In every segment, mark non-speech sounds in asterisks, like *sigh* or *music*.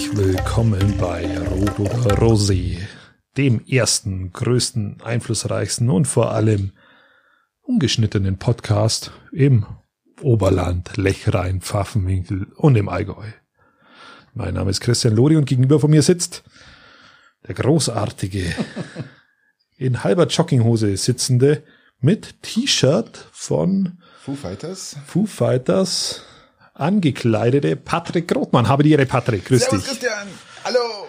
Herzlich willkommen bei Rot oder Rosé, dem ersten, größten, einflussreichsten und vor allem ungeschnittenen Podcast im Oberland, Lechrein, Pfaffenwinkel und im Allgäu. Mein Name ist Christian Lori und gegenüber von mir sitzt der großartige, *laughs* in halber Jogginghose sitzende, mit T-Shirt von Foo Fighters. Foo Fighters angekleidete Patrick Grothmann. Habe die Ehre, Patrick. Grüß Servus dich. Christian. Hallo.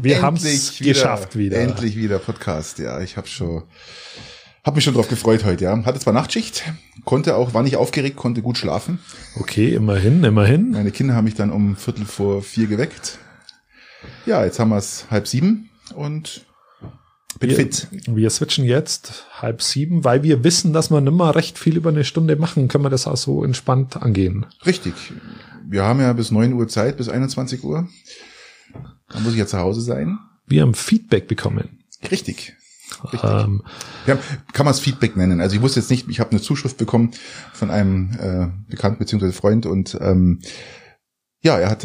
Wir haben es geschafft wieder. Endlich wieder Podcast. Ja, ich habe schon, habe mich schon drauf gefreut heute. Ja, hatte zwar Nachtschicht, konnte auch, war nicht aufgeregt, konnte gut schlafen. Okay, immerhin, immerhin. Meine Kinder haben mich dann um Viertel vor vier geweckt. Ja, jetzt haben wir es halb sieben und bin wir, fit. Wir switchen jetzt halb sieben, weil wir wissen, dass wir nimmer recht viel über eine Stunde machen, können wir das auch so entspannt angehen. Richtig. Wir haben ja bis neun Uhr Zeit, bis 21 Uhr. Dann muss ich ja zu Hause sein. Wir haben Feedback bekommen. Richtig. Richtig. Ähm, haben, kann man es Feedback nennen. Also ich wusste jetzt nicht, ich habe eine Zuschrift bekommen von einem äh, Bekannten bzw. Freund und ähm, ja, er hat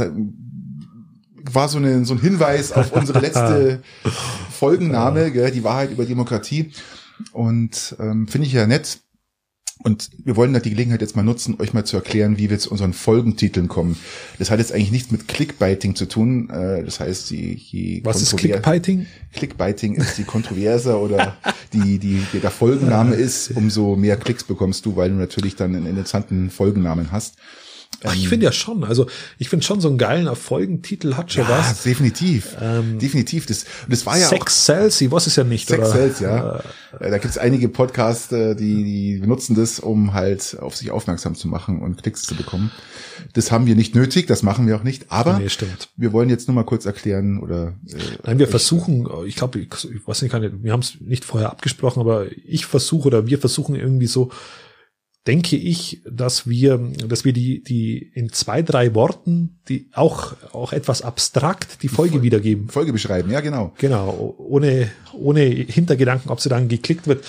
war so, eine, so ein Hinweis auf unsere letzte *laughs* Folgenname, gell, die Wahrheit über Demokratie. Und ähm, finde ich ja nett. Und wir wollen da die Gelegenheit jetzt mal nutzen, euch mal zu erklären, wie wir zu unseren Folgentiteln kommen. Das hat jetzt eigentlich nichts mit Clickbaiting zu tun. Äh, das heißt, je, je was ist Clickbaiting? Clickbaiting ist, je kontroverser oder die, *laughs* die, die der Folgenname ist, umso mehr Klicks bekommst du, weil du natürlich dann einen interessanten Folgennamen hast. Ach, ich finde ja schon. Also ich finde schon so einen geilen Folgentitel hat schon Ja, was. definitiv. definitiv. Das, das war ja auch Sex Sells, ich weiß es ja nicht. Sex oder? Sales, ja. Äh, Da gibt's einige Podcasts, äh, die, die benutzen das, um halt auf sich aufmerksam zu machen und Klicks zu bekommen. Das haben wir nicht nötig, das machen wir auch nicht. Aber Nee, stimmt. wir wollen jetzt nur mal kurz erklären oder äh, Nein, wir versuchen, ich glaube, ich, ich weiß nicht, wir haben es nicht vorher abgesprochen, aber ich versuche oder wir versuchen irgendwie so, denke ich, dass wir, dass wir die, die in zwei, drei Worten, die auch, auch etwas abstrakt die Folge wiedergeben. Folge beschreiben. Ja, genau. Genau, ohne, ohne Hintergedanken, ob sie dann geklickt wird.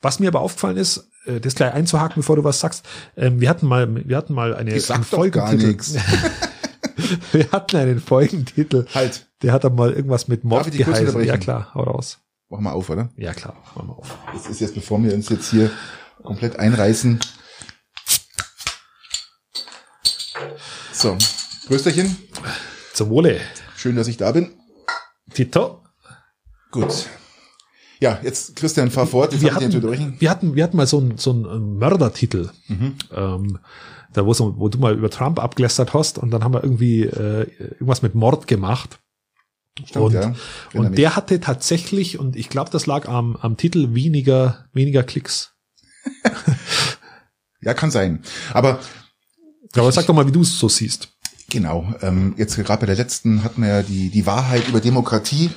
Was mir aber aufgefallen ist, äh, das gleich einzuhaken, bevor du was sagst, ähm, wir hatten mal, wir hatten mal eine, Ich sag einen Folgentitel. *laughs* wir hatten einen Folgentitel. Halt. Der hat dann mal irgendwas mit Mord geheißen. Ja klar, hau raus. Mach mal auf, oder? Ja klar, machen wir auf. Das ist jetzt, bevor wir uns jetzt hier komplett einreißen. So, Größterchen. Zum Wohle. Schön, dass ich da bin. Tito. Gut. Ja, jetzt Christian, fahr fort. Jetzt Wir hatten, wir hatten, wir hatten mal so einen, so einen Mördertitel. Mhm. Ähm, da wo, so, wo du mal über Trump abgelästert hast und dann haben wir irgendwie äh, irgendwas mit Mord gemacht. Stimmt, und ja. Und mich. der hatte tatsächlich, und ich glaube, das lag am, am Titel weniger, weniger Klicks. Ja, kann sein. Aber Aber sag doch mal, wie du es so siehst. genau, ähm, jetzt gerade bei der letzten hatten wir ja die, die Wahrheit über Demokratie.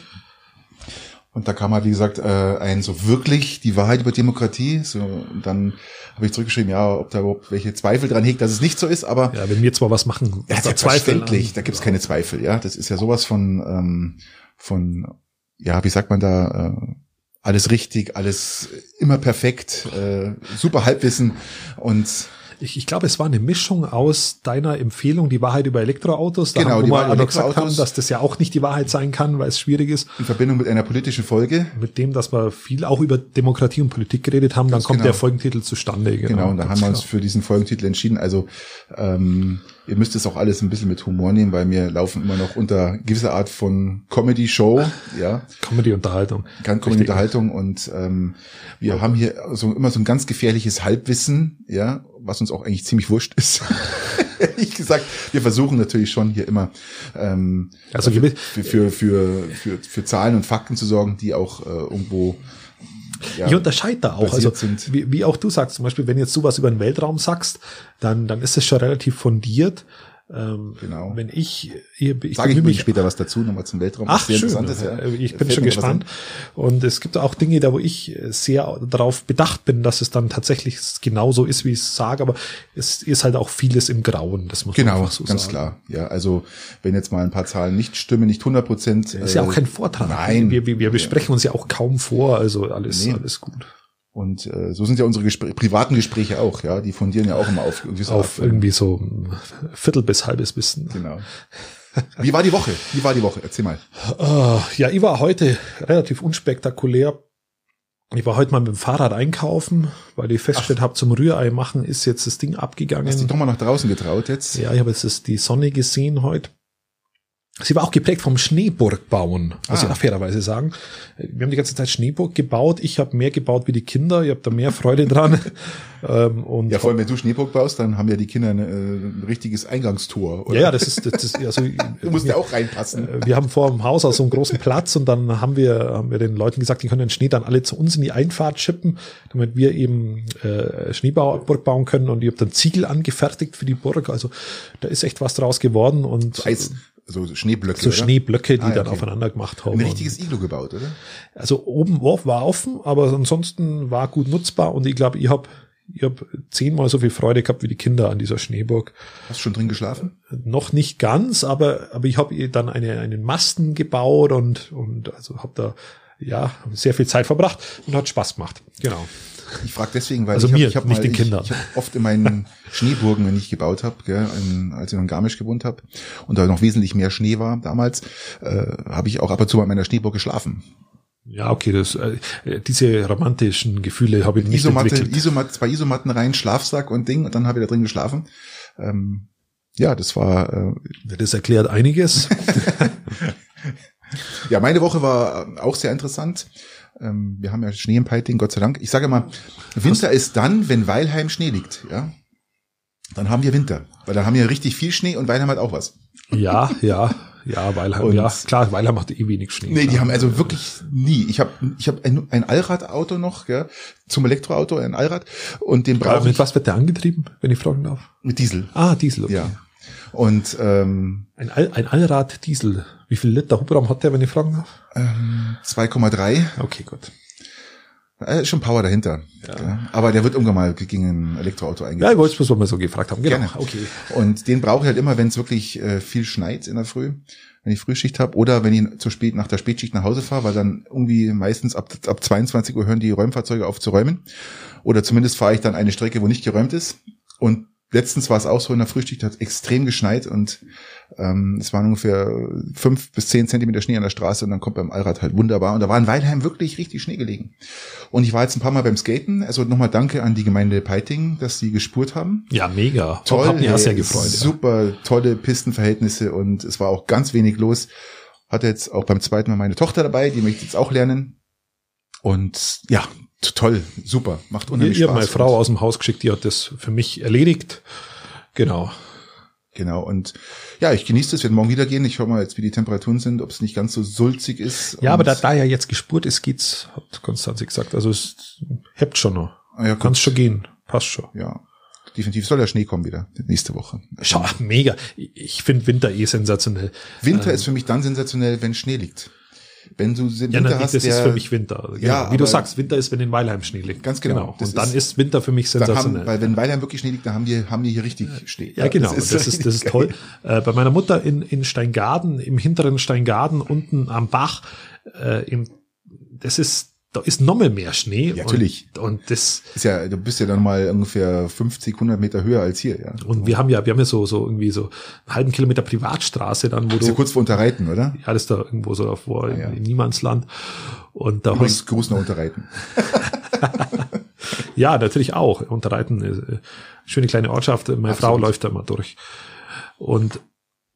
Und da kam halt, wie gesagt, äh, ein so wirklich die Wahrheit über Demokratie. So, und dann habe ich zurückgeschrieben, ja, ob da überhaupt welche Zweifel dran hegt, dass es nicht so ist, aber Ja, wenn wir zwar was machen, Ja, was da Zweifel selbstverständlich, an- da gibt's keine Zweifel, ja. Das ist ja sowas von, ähm, von, ja, wie sagt man da, äh, alles richtig, alles immer perfekt, äh, super Halbwissen und Ich, ich glaube, es war eine Mischung aus deiner Empfehlung, die Wahrheit über Elektroautos. Da Genau, haben die wir mal Wahrheit über alle gesagt haben, dass das ja auch nicht die Wahrheit sein kann, weil es schwierig ist. in Verbindung mit einer politischen Folge. Mit dem, dass wir viel auch über Demokratie und Politik geredet haben, dann Ganz kommt genau. der Folgentitel zustande. Genau, und da haben wir uns für diesen Folgentitel entschieden. Also ähm, ihr müsst es auch alles ein bisschen mit Humor nehmen, weil wir laufen immer noch unter gewisser Art von Comedy-Show, ja. Comedy-Unterhaltung. Ganz Richtig. Unterhaltung und ähm, wir haben hier so immer so ein ganz gefährliches Halbwissen, ja, was uns auch eigentlich ziemlich wurscht ist. *laughs* Ehrlich gesagt, wir versuchen natürlich schon hier immer ähm, Also für, für, für, für, für, Zahlen und Fakten zu sorgen, die auch äh, irgendwo ja, Ich unterscheide da auch. Also, wie, wie auch du sagst, zum Beispiel, wenn jetzt du was über den Weltraum sagst, dann, dann ist es schon relativ fundiert. Ähm, Genau. Wenn ich, ich, ich sage ich übrigens später was dazu, nochmal zum Weltraum. Ach, schön. ja. Äh, Ich bin schon gespannt. Und es gibt auch Dinge, da wo ich sehr darauf bedacht bin, dass es dann tatsächlich genauso ist, wie ich es sage, aber es ist halt auch vieles im Grauen. Das muss man Genau, einfach so ganz sagen. klar. Ja, also wenn jetzt mal ein paar Zahlen nicht stimmen, nicht 100 Prozent. Das ist ja auch kein Vortrag. Nein. Wir, wir, wir besprechen uns ja auch kaum vor, also alles, Nee. alles gut. Und äh, so sind ja unsere Gespr privaten Gespräche auch, ja. Die fundieren ja auch immer auf irgendwie so Auf irgendwie so Viertel bis halbes Wissen. Genau. Wie war die Woche? Wie war die Woche? Erzähl mal. Uh, ja, ich war heute relativ unspektakulär. Ich war heute mal mit dem Fahrrad einkaufen, weil ich festgestellt habe, zum Rührei machen ist jetzt das Ding abgegangen. Hast du dich doch mal nach draußen getraut jetzt? Ja, ich habe jetzt die Sonne gesehen heute. Sie war auch geprägt vom Schneeburgbauen, muss ah. ich auch fairerweise sagen. Wir haben die ganze Zeit Schneeburg gebaut. Ich habe mehr gebaut wie die Kinder. Ich habe da mehr Freude dran. *laughs* ähm, und ja, vor allem, wenn du Schneeburg baust, dann haben ja die Kinder ein, äh, ein richtiges Eingangstor. Oder? Ja, ja, das ist, das ist also, *laughs* du musst ja auch reinpassen. Äh, wir haben vor dem Haus also einen großen Platz und dann haben wir, haben wir den Leuten gesagt, die können den Schnee dann alle zu uns in die Einfahrt schippen, damit wir eben äh, Schneeburg bauen können. Und ich habe dann Ziegel angefertigt für die Burg. Also da ist echt was draus geworden. Und Eis, so Schneeblöcke. So oder? Schneeblöcke, die ah, okay. dann aufeinander gemacht haben. Ein richtiges Iglo gebaut, oder? Also oben war offen, aber ansonsten war gut nutzbar und ich glaube, ich habe ich hab zehnmal so viel Freude gehabt wie die Kinder an dieser Schneeburg. Hast du schon drin geschlafen? Noch nicht ganz, aber aber ich habe dann eine einen Masten gebaut und und also habe da ja sehr viel Zeit verbracht und hat Spaß gemacht. Genau. Ich frage deswegen, weil also ich habe hab nicht mal, den Kindern. Ich, hab oft in meinen *laughs* Schneeburgen, wenn ich gebaut habe, als ich noch in Garmisch gewohnt habe und da noch wesentlich mehr Schnee war damals, äh, habe ich auch ab und zu mal in meiner Schneeburg geschlafen. Ja, okay, das, äh, diese romantischen Gefühle habe ich nicht Isomatte, entwickelt. Isomatte, zwei Isomatten rein, Schlafsack und Ding und dann habe ich da drin geschlafen. Ähm, ja, das war. Äh, das erklärt einiges. *laughs* ja, meine Woche war auch sehr interessant. Ähm, wir haben ja Schnee im Peiting, Gott sei Dank. Ich sage mal, Winter ist dann, wenn Weilheim Schnee liegt, ja. Dann haben wir Winter, weil dann haben wir richtig viel Schnee und Weilheim hat auch was. Ja, ja, ja, Weilheim, und ja, klar, Weilheim macht eh wenig Schnee. Nee, klar. die haben also wirklich nie. Ich habe ich hab ein, ein Allradauto noch, gell, zum Elektroauto, ein Allrad und den brauche ich. Mit was wird der angetrieben, wenn ich fragen darf? Mit Diesel. Ah, Diesel, okay. Ja. Und ähm, ein, All, ein Allrad Diesel. Wie viel Liter Hubraum hat der, wenn ich fragen darf? Ähm, 2,3. Okay, gut. Äh, schon Power dahinter. Ja. Aber der wird irgendwann mal gegen ein Elektroauto eingesetzt. Ja, ich wollte es bloß mal so gefragt haben. Genau. Gerne. Okay. Und den brauche ich halt immer, wenn es wirklich äh, viel schneit in der Früh, wenn ich Frühschicht habe oder wenn ich zu spät nach der Spätschicht nach Hause fahre, weil dann irgendwie meistens ab, ab 22 Uhr hören die Räumfahrzeuge auf zu räumen. Oder zumindest fahre ich dann eine Strecke, wo nicht geräumt ist. Und letztens war es auch so in der Frühschicht, hat extrem geschneit und ähm, es waren ungefähr fünf bis zehn Zentimeter Schnee an der Straße und dann kommt beim Allrad halt wunderbar. Und da war in Weilheim wirklich richtig Schnee gelegen. Und ich war jetzt ein paar Mal beim Skaten. Also nochmal danke an die Gemeinde Peiting, dass sie gespurt haben. Ja, mega. Toll. Hab mich auch sehr gefreut. Super tolle Pistenverhältnisse und es war auch ganz wenig los. Hatte jetzt auch beim zweiten Mal meine Tochter dabei, die möchte jetzt auch lernen. Und ja, toll, super, macht unheimlich ihr Spaß. Ihr habt meine Frau aus dem Haus geschickt, die hat das für mich erledigt. Genau. Genau, und ja, ich genieße es, wird morgen wieder gehen. Ich höre mal jetzt, wie die Temperaturen sind, ob es nicht ganz so sulzig ist. Ja, aber da, da ja jetzt gespurt ist, geht's, hat Konstanze gesagt. Also es hebt schon noch. Ah, ja, Kannst schon gehen. Passt schon. Ja. Definitiv soll der Schnee kommen wieder nächste Woche. Schau, mega. Ich finde Winter eh sensationell. Winter ähm, ist für mich dann sensationell, wenn Schnee liegt. Wenn du Winter ja, nein, hast, das der, ist für mich Winter. Genau. Ja, Wie du sagst, Winter ist, wenn in Weilheim Schnee liegt. Ganz genau. genau. Und dann ist, Winter für mich sensationell. Haben, weil wenn Weilheim wirklich Schnee liegt, dann haben wir, haben wir hier richtig Schnee. Ja, ja genau. Das ist, das ist, das ist *laughs* toll. Äh, bei meiner Mutter in, in Steingaden, im hinteren Steingaden, unten am Bach, äh, im, das ist da ist nochmal mehr Schnee. Ja, natürlich. Und, und, das ist ja, du bist ja dann mal ungefähr 50, 100 Meter höher als hier, ja. Und wir haben ja, wir haben ja so, so irgendwie so einen halben Kilometer Privatstraße dann, wo du. Ist ja kurz vor Unterreiten, oder? Ja, das ist da irgendwo so davor ah, ja. in, in Niemandsland. Und da Übrigens Gruß nach Unterreiten. *laughs* ja, natürlich auch. Unterreiten, äh, schöne kleine Ortschaft. Meine Absolut. Frau läuft da mal durch. Und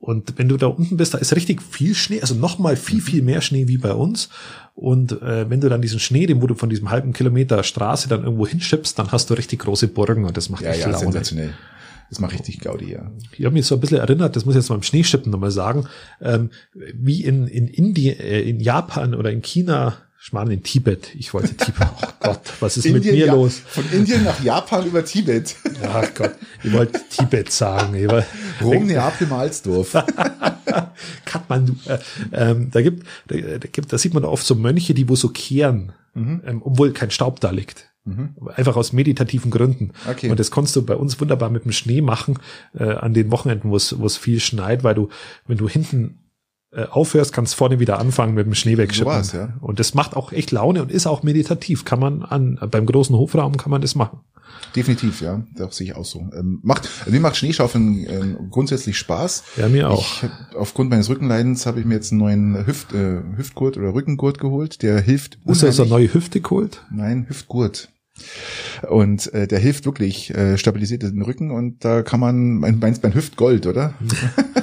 und wenn du da unten bist, da ist richtig viel Schnee, also nochmal viel, mhm. viel mehr Schnee wie bei uns. Und äh, wenn du dann diesen Schnee, den wo du von diesem halben Kilometer Straße dann irgendwo hinschippst, dann hast du richtig große Burgen und das macht ja, echt ja, Laune. sensationell. Das macht richtig Gaudi, ja. Ich habe mich so ein bisschen erinnert, das muss ich jetzt mal im Schneeschippen nochmal sagen, ähm, wie in, in Indien, äh, in Japan oder in China Schmarrn in Tibet. Ich wollte Tibet. *laughs* Oh Gott, was ist Indien, mit mir ja, los? Von Indien nach Japan über Tibet. *laughs* Ja Gott, ich wollte Tibet sagen. Rom, Neapel, Malsdorf. *laughs* Kathmandu. Äh, ähm, da gibt, da, da gibt, da sieht man oft so Mönche, die wo so kehren, mhm. ähm, obwohl kein Staub da liegt. Mhm. Einfach aus meditativen Gründen. Okay. Und das kannst du bei uns wunderbar mit dem Schnee machen, äh, an den Wochenenden, wo es, wo es viel schneit, weil du, wenn du hinten äh, aufhörst, kannst vorne wieder anfangen mit dem Schnee wegschippen. So ja. Und das macht auch echt Laune und ist auch meditativ. Kann man an, beim großen Hofraum kann man das machen. Definitiv, ja. Das sehe ich auch so. Ähm, macht, also mir macht Schneeschaufeln äh, grundsätzlich Spaß. Ja, mir auch. Ich, aufgrund meines Rückenleidens habe ich mir jetzt einen neuen Hüft, äh, Hüftgurt oder Rückengurt geholt. Der hilft. Ist das eine neue Hüfte geholt? Nein, Hüftgurt. Und äh, der hilft wirklich, äh, stabilisiert den Rücken und da kann man, mein, meinst mein Hüftgold, oder? *laughs*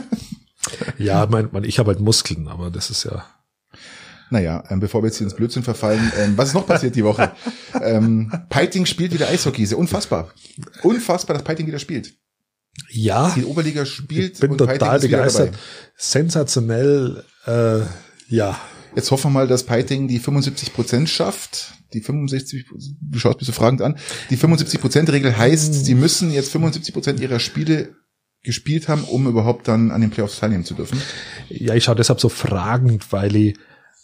ja, mein, mein, ich habe halt Muskeln, aber das ist ja. Naja, ähm, bevor wir jetzt hier ins Blödsinn verfallen, ähm, was ist noch passiert die Woche? ähm, Peiting spielt wieder Eishockey, sehr unfassbar. Unfassbar, dass Peiting wieder spielt. Ja. Die Oberliga spielt ich bin und total begeistert. Sensationell, äh, ja. Jetzt hoffen wir mal, dass Peiting die 75 Prozent schafft. Die 65, du schaust mich so fragend an. Die 75 Prozent Regel heißt, sie müssen jetzt 75 Prozent ihrer Spiele gespielt haben, um überhaupt dann an den Playoffs teilnehmen zu dürfen. Ja, ich schaue deshalb so fragend, weil ich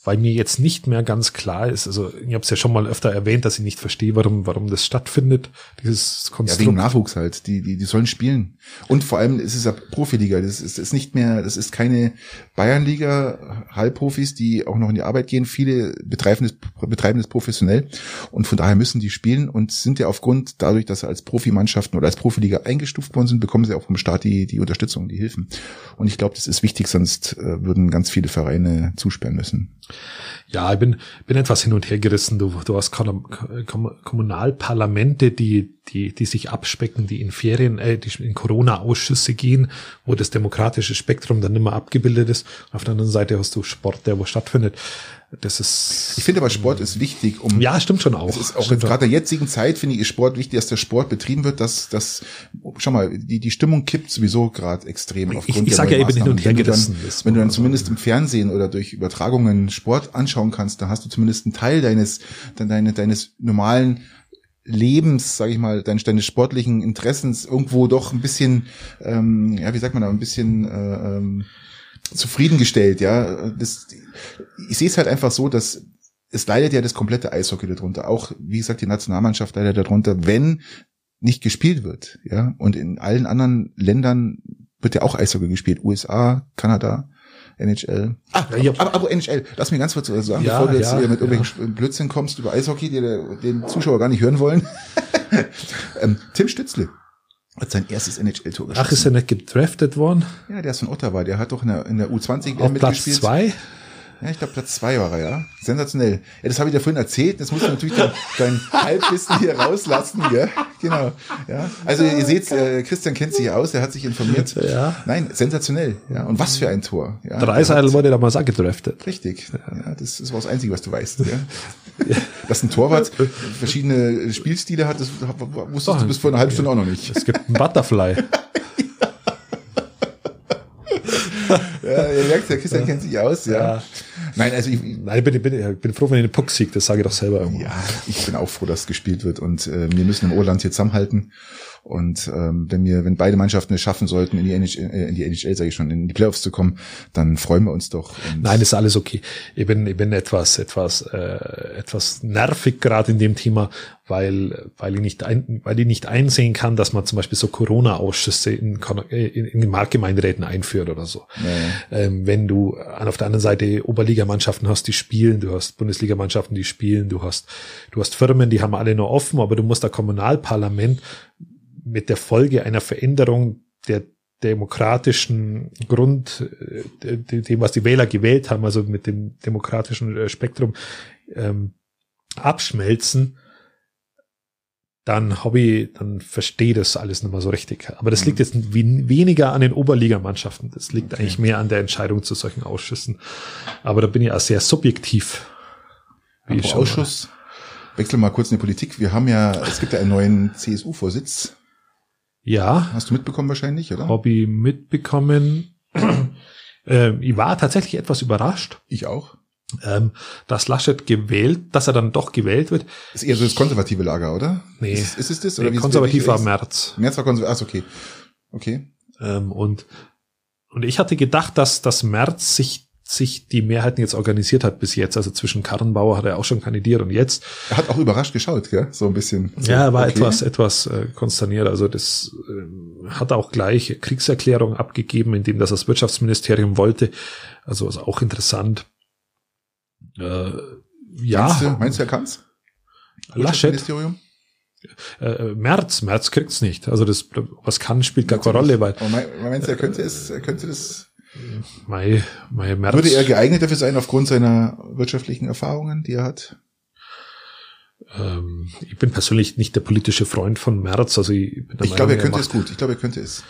weil mir jetzt nicht mehr ganz klar ist, also ich habe es ja schon mal öfter erwähnt, dass ich nicht verstehe, warum, warum das stattfindet, dieses Konstrukt. Ja, wegen Nachwuchs halt, die, die, die sollen spielen. Und vor allem ist es ja Profiliga, das ist, ist nicht mehr, das ist keine Bayernliga, Halbprofis, die auch noch in die Arbeit gehen, viele betreiben das, betreiben das professionell und von daher müssen die spielen und sind ja aufgrund, dadurch, dass sie als Profimannschaften oder als Profiliga eingestuft worden sind, bekommen sie auch vom Staat die, die Unterstützung, die Hilfen. Und ich glaube, das ist wichtig, sonst äh, würden ganz viele Vereine zusperren müssen. Ja, ich bin, bin etwas hin und her gerissen. Du, du hast Kommunalparlamente, die, die, die sich abspecken, die in Ferien, äh, die in Corona-Ausschüsse gehen, wo das demokratische Spektrum dann immer abgebildet ist. Auf der anderen Seite hast du Sport, der wo stattfindet. Das ist. Ich finde aber Sport ist wichtig, um. Ja, stimmt schon auch. Es ist auch gerade der jetzigen Zeit finde ich ist Sport wichtig, dass der Sport betrieben wird, dass dass schau mal die die Stimmung kippt sowieso gerade extrem aufgrund ich, ich sage ja eben hin und her gerissen. Wenn, wenn du dann zumindest im Fernsehen oder durch Übertragungen Sport anschauen kannst, dann hast du zumindest einen Teil deines deine, deines normalen Lebens, sage ich mal, deines, deines sportlichen Interessens irgendwo doch ein bisschen, ähm, ja, wie sagt man da, ein bisschen äh, ähm, zufriedengestellt, ja. Das, ich sehe es halt einfach so, dass es leidet ja das komplette Eishockey darunter. Auch, wie gesagt, die Nationalmannschaft leidet darunter, wenn nicht gespielt wird, ja. Und in allen anderen Ländern wird ja auch Eishockey gespielt. USA, Kanada, NHL. Ah, ja, aber, aber, NHL, lass mich ganz kurz sagen, ja, bevor du jetzt ja, hier mit irgendwelchen ja. Blödsinn kommst über Eishockey, die den Zuschauer gar nicht hören wollen. *laughs* ähm, Tim Stützle hat sein erstes NHL-Tor geschossen. Ach, ist er nicht gedraftet worden? Ja, der ist von Ottawa. Der hat doch in der, in der U20 Auf Platz zwei? Ja, ich glaube Platz zwei war er, ja. Sensationell. Ja, das habe ich dir vorhin erzählt. Das musst du natürlich dein, dein Halbwissen hier rauslassen, ja. Genau. Ja. Also ihr seht, äh, Christian kennt sich aus, er hat sich informiert. Ja. Nein, sensationell. Ja. Und was für ein Tor. Ja. Dreiseidel wurde damals auch gedraftet. Richtig. Ja, das, das war das Einzige, was du weißt. Ja. Dass ein Torwart verschiedene Spielstile hat, das wusstest Doch, du bis vor einer halben Stunde auch noch nicht. Es gibt einen Butterfly. *laughs* ja, merkt, der Christian kennt sich aus, ja. ja. Nein, also ich, Nein, ich bin, ich bin, ich bin froh, wenn ihr den Puck siegt, das sage ich doch selber irgendwo. Ja, ich bin auch froh, dass gespielt wird und äh, wir müssen im Urland hier zusammenhalten. Und ähm, wenn wir, wenn beide Mannschaften es schaffen sollten, in die NHL, äh, in die NHL, sage ich schon, in die Playoffs zu kommen, dann freuen wir uns doch. Nein, ist alles okay. Ich bin, ich bin etwas, etwas, äh, etwas nervig gerade in dem Thema, weil, weil ich nicht ein, weil ich nicht einsehen kann, dass man zum Beispiel so Corona-Ausschüsse in, in, in den Marktgemeinderäten einführt oder so. Ja. Ähm, wenn du auf der anderen Seite Oberligamannschaften hast, die spielen, du hast Bundesligamannschaften, die spielen, du hast, du hast Firmen, die haben alle nur offen, aber du musst da Kommunalparlament mit der Folge einer Veränderung der demokratischen Grund, äh, dem, was die Wähler gewählt haben, also mit dem demokratischen äh, Spektrum ähm, abschmelzen, dann habe ich, dann verstehe das alles nicht mehr so richtig. Aber das liegt mhm. jetzt weniger an den Oberligamannschaften. Das liegt okay. eigentlich mehr an der Entscheidung zu solchen Ausschüssen. Aber da bin ich auch sehr subjektiv. Wie Ausschuss. Wechsel mal kurz in die Politik. Wir haben ja, es gibt ja einen neuen CSU-Vorsitz. Ja. Hast du mitbekommen wahrscheinlich, oder? Hobby mitbekommen. *clears throat* ähm, ich war tatsächlich etwas überrascht. Ich auch. Ähm, dass Laschet gewählt, dass er dann doch gewählt wird. Ist eher so das konservative Lager, oder? Nee. Ist, ist es das? Oder nee, konservativ war März. März war konservativ, ach, okay. Okay. Ähm, und, und ich hatte gedacht, dass das März sich sich die Mehrheiten jetzt organisiert hat bis jetzt. Also zwischen Karrenbauer hat er auch schon kandidiert und jetzt. Er hat auch überrascht geschaut, gell? So ein bisschen. So, ja, er war okay. etwas, etwas äh, konsterniert. Also das äh, hat auch gleich Kriegserklärung abgegeben, indem das das Wirtschaftsministerium wollte. Also ist auch interessant. Äh, ja. Meinst du, meinst du er kann's? Laschet? Äh, März, März kriegt's nicht. Also das, was kann, spielt gar keine Rolle, weil. Aber meinst du, er könnte es, er könnte das? Mai, Mai, März. Würde er geeignet dafür sein aufgrund seiner wirtschaftlichen Erfahrungen, die er hat? Ähm, ich bin persönlich nicht der politische Freund von Merz, also ich bin der Ich glaube, er könnte es gut. Ich glaube, er könnte es.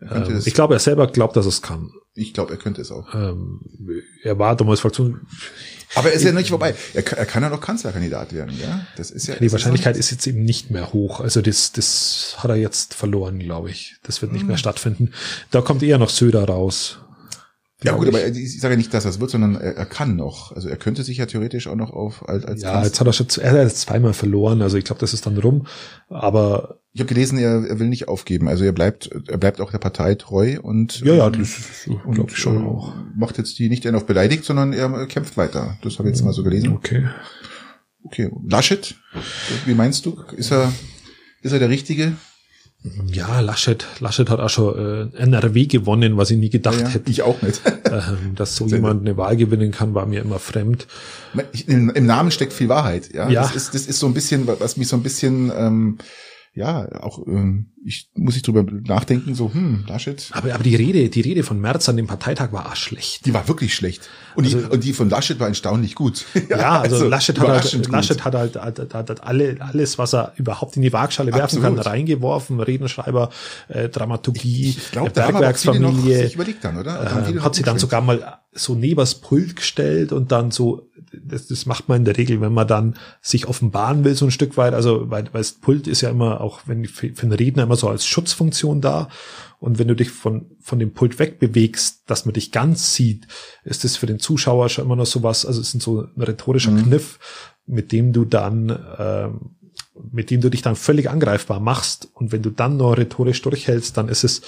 Er ähm, ich glaube, er selber glaubt, dass er es kann. Ich glaube, er könnte es auch. Ähm, er war damals Fraktion. Aber er ist ja nicht vorbei. Er, er kann ja noch Kanzlerkandidat werden, ja? Das ist ja. Die Wahrscheinlichkeit ist, ist, jetzt eben nicht mehr hoch. Also das, das hat er jetzt verloren, glaube ich. Das wird nicht hm. mehr stattfinden. Da kommt eher noch Söder raus. Ja gut, ich. aber ich sage ja nicht, dass er es wird, sondern er, er, kann noch. Also er könnte sich ja theoretisch auch noch auf als, als Ja, jetzt hat er schon er hat zweimal verloren, also ich glaube, das ist dann rum. Aber ich habe gelesen, er, er will nicht aufgeben. Also er bleibt, er bleibt auch der Partei treu und ja, ja, das glaube ich schon äh, auch. Macht jetzt die nicht auf beleidigt, sondern er kämpft weiter. Das habe ich jetzt mal so gelesen. Okay. Okay. Laschet, wie meinst du? Ist er, ist er der Richtige? Ja, Laschet, Laschet hat auch schon äh, NRW gewonnen, was ich nie gedacht ja, hätte. Ich auch nicht. *laughs* ähm, dass so jemand eine Wahl gewinnen kann, war mir immer fremd. Im, Im, Namen steckt viel Wahrheit. Ja, ja. Das, ist, das ist so ein bisschen, was mich so ein bisschen ähm, ja, auch ähm, ich muss ich drüber nachdenken, so, hm, Laschet. Aber, aber die Rede, die Rede von Merz an dem Parteitag war auch schlecht. Die war wirklich schlecht. Und, also, die, und die von Laschet war erstaunlich gut. *laughs* ja, also, also Laschet, hat halt, Laschet hat halt, hat, hat, hat alle, alles, was er überhaupt in die Waagschale werfen Absolut. kann, reingeworfen. Redenschreiber, äh, Dramaturgie, ich glaub, Bergwerksfamilie. Überlegt dann, oder? Äh, hat sie dann sogar mal so nebers Pult gestellt und dann so, das, das macht man in der Regel, wenn man dann sich offenbaren will, so ein Stück weit. Also, weil, weil das Pult ist ja immer auch, wenn für, für einen Redner immer so als Schutzfunktion da. Und wenn du dich von, von dem Pult wegbewegst, dass man dich ganz sieht, ist das für den Zuschauer schon immer noch sowas, also es ist so ein rhetorischer mhm. Kniff, mit dem du dann, ähm, mit dem du dich dann völlig angreifbar machst. Und wenn du dann noch rhetorisch durchhältst, dann ist es,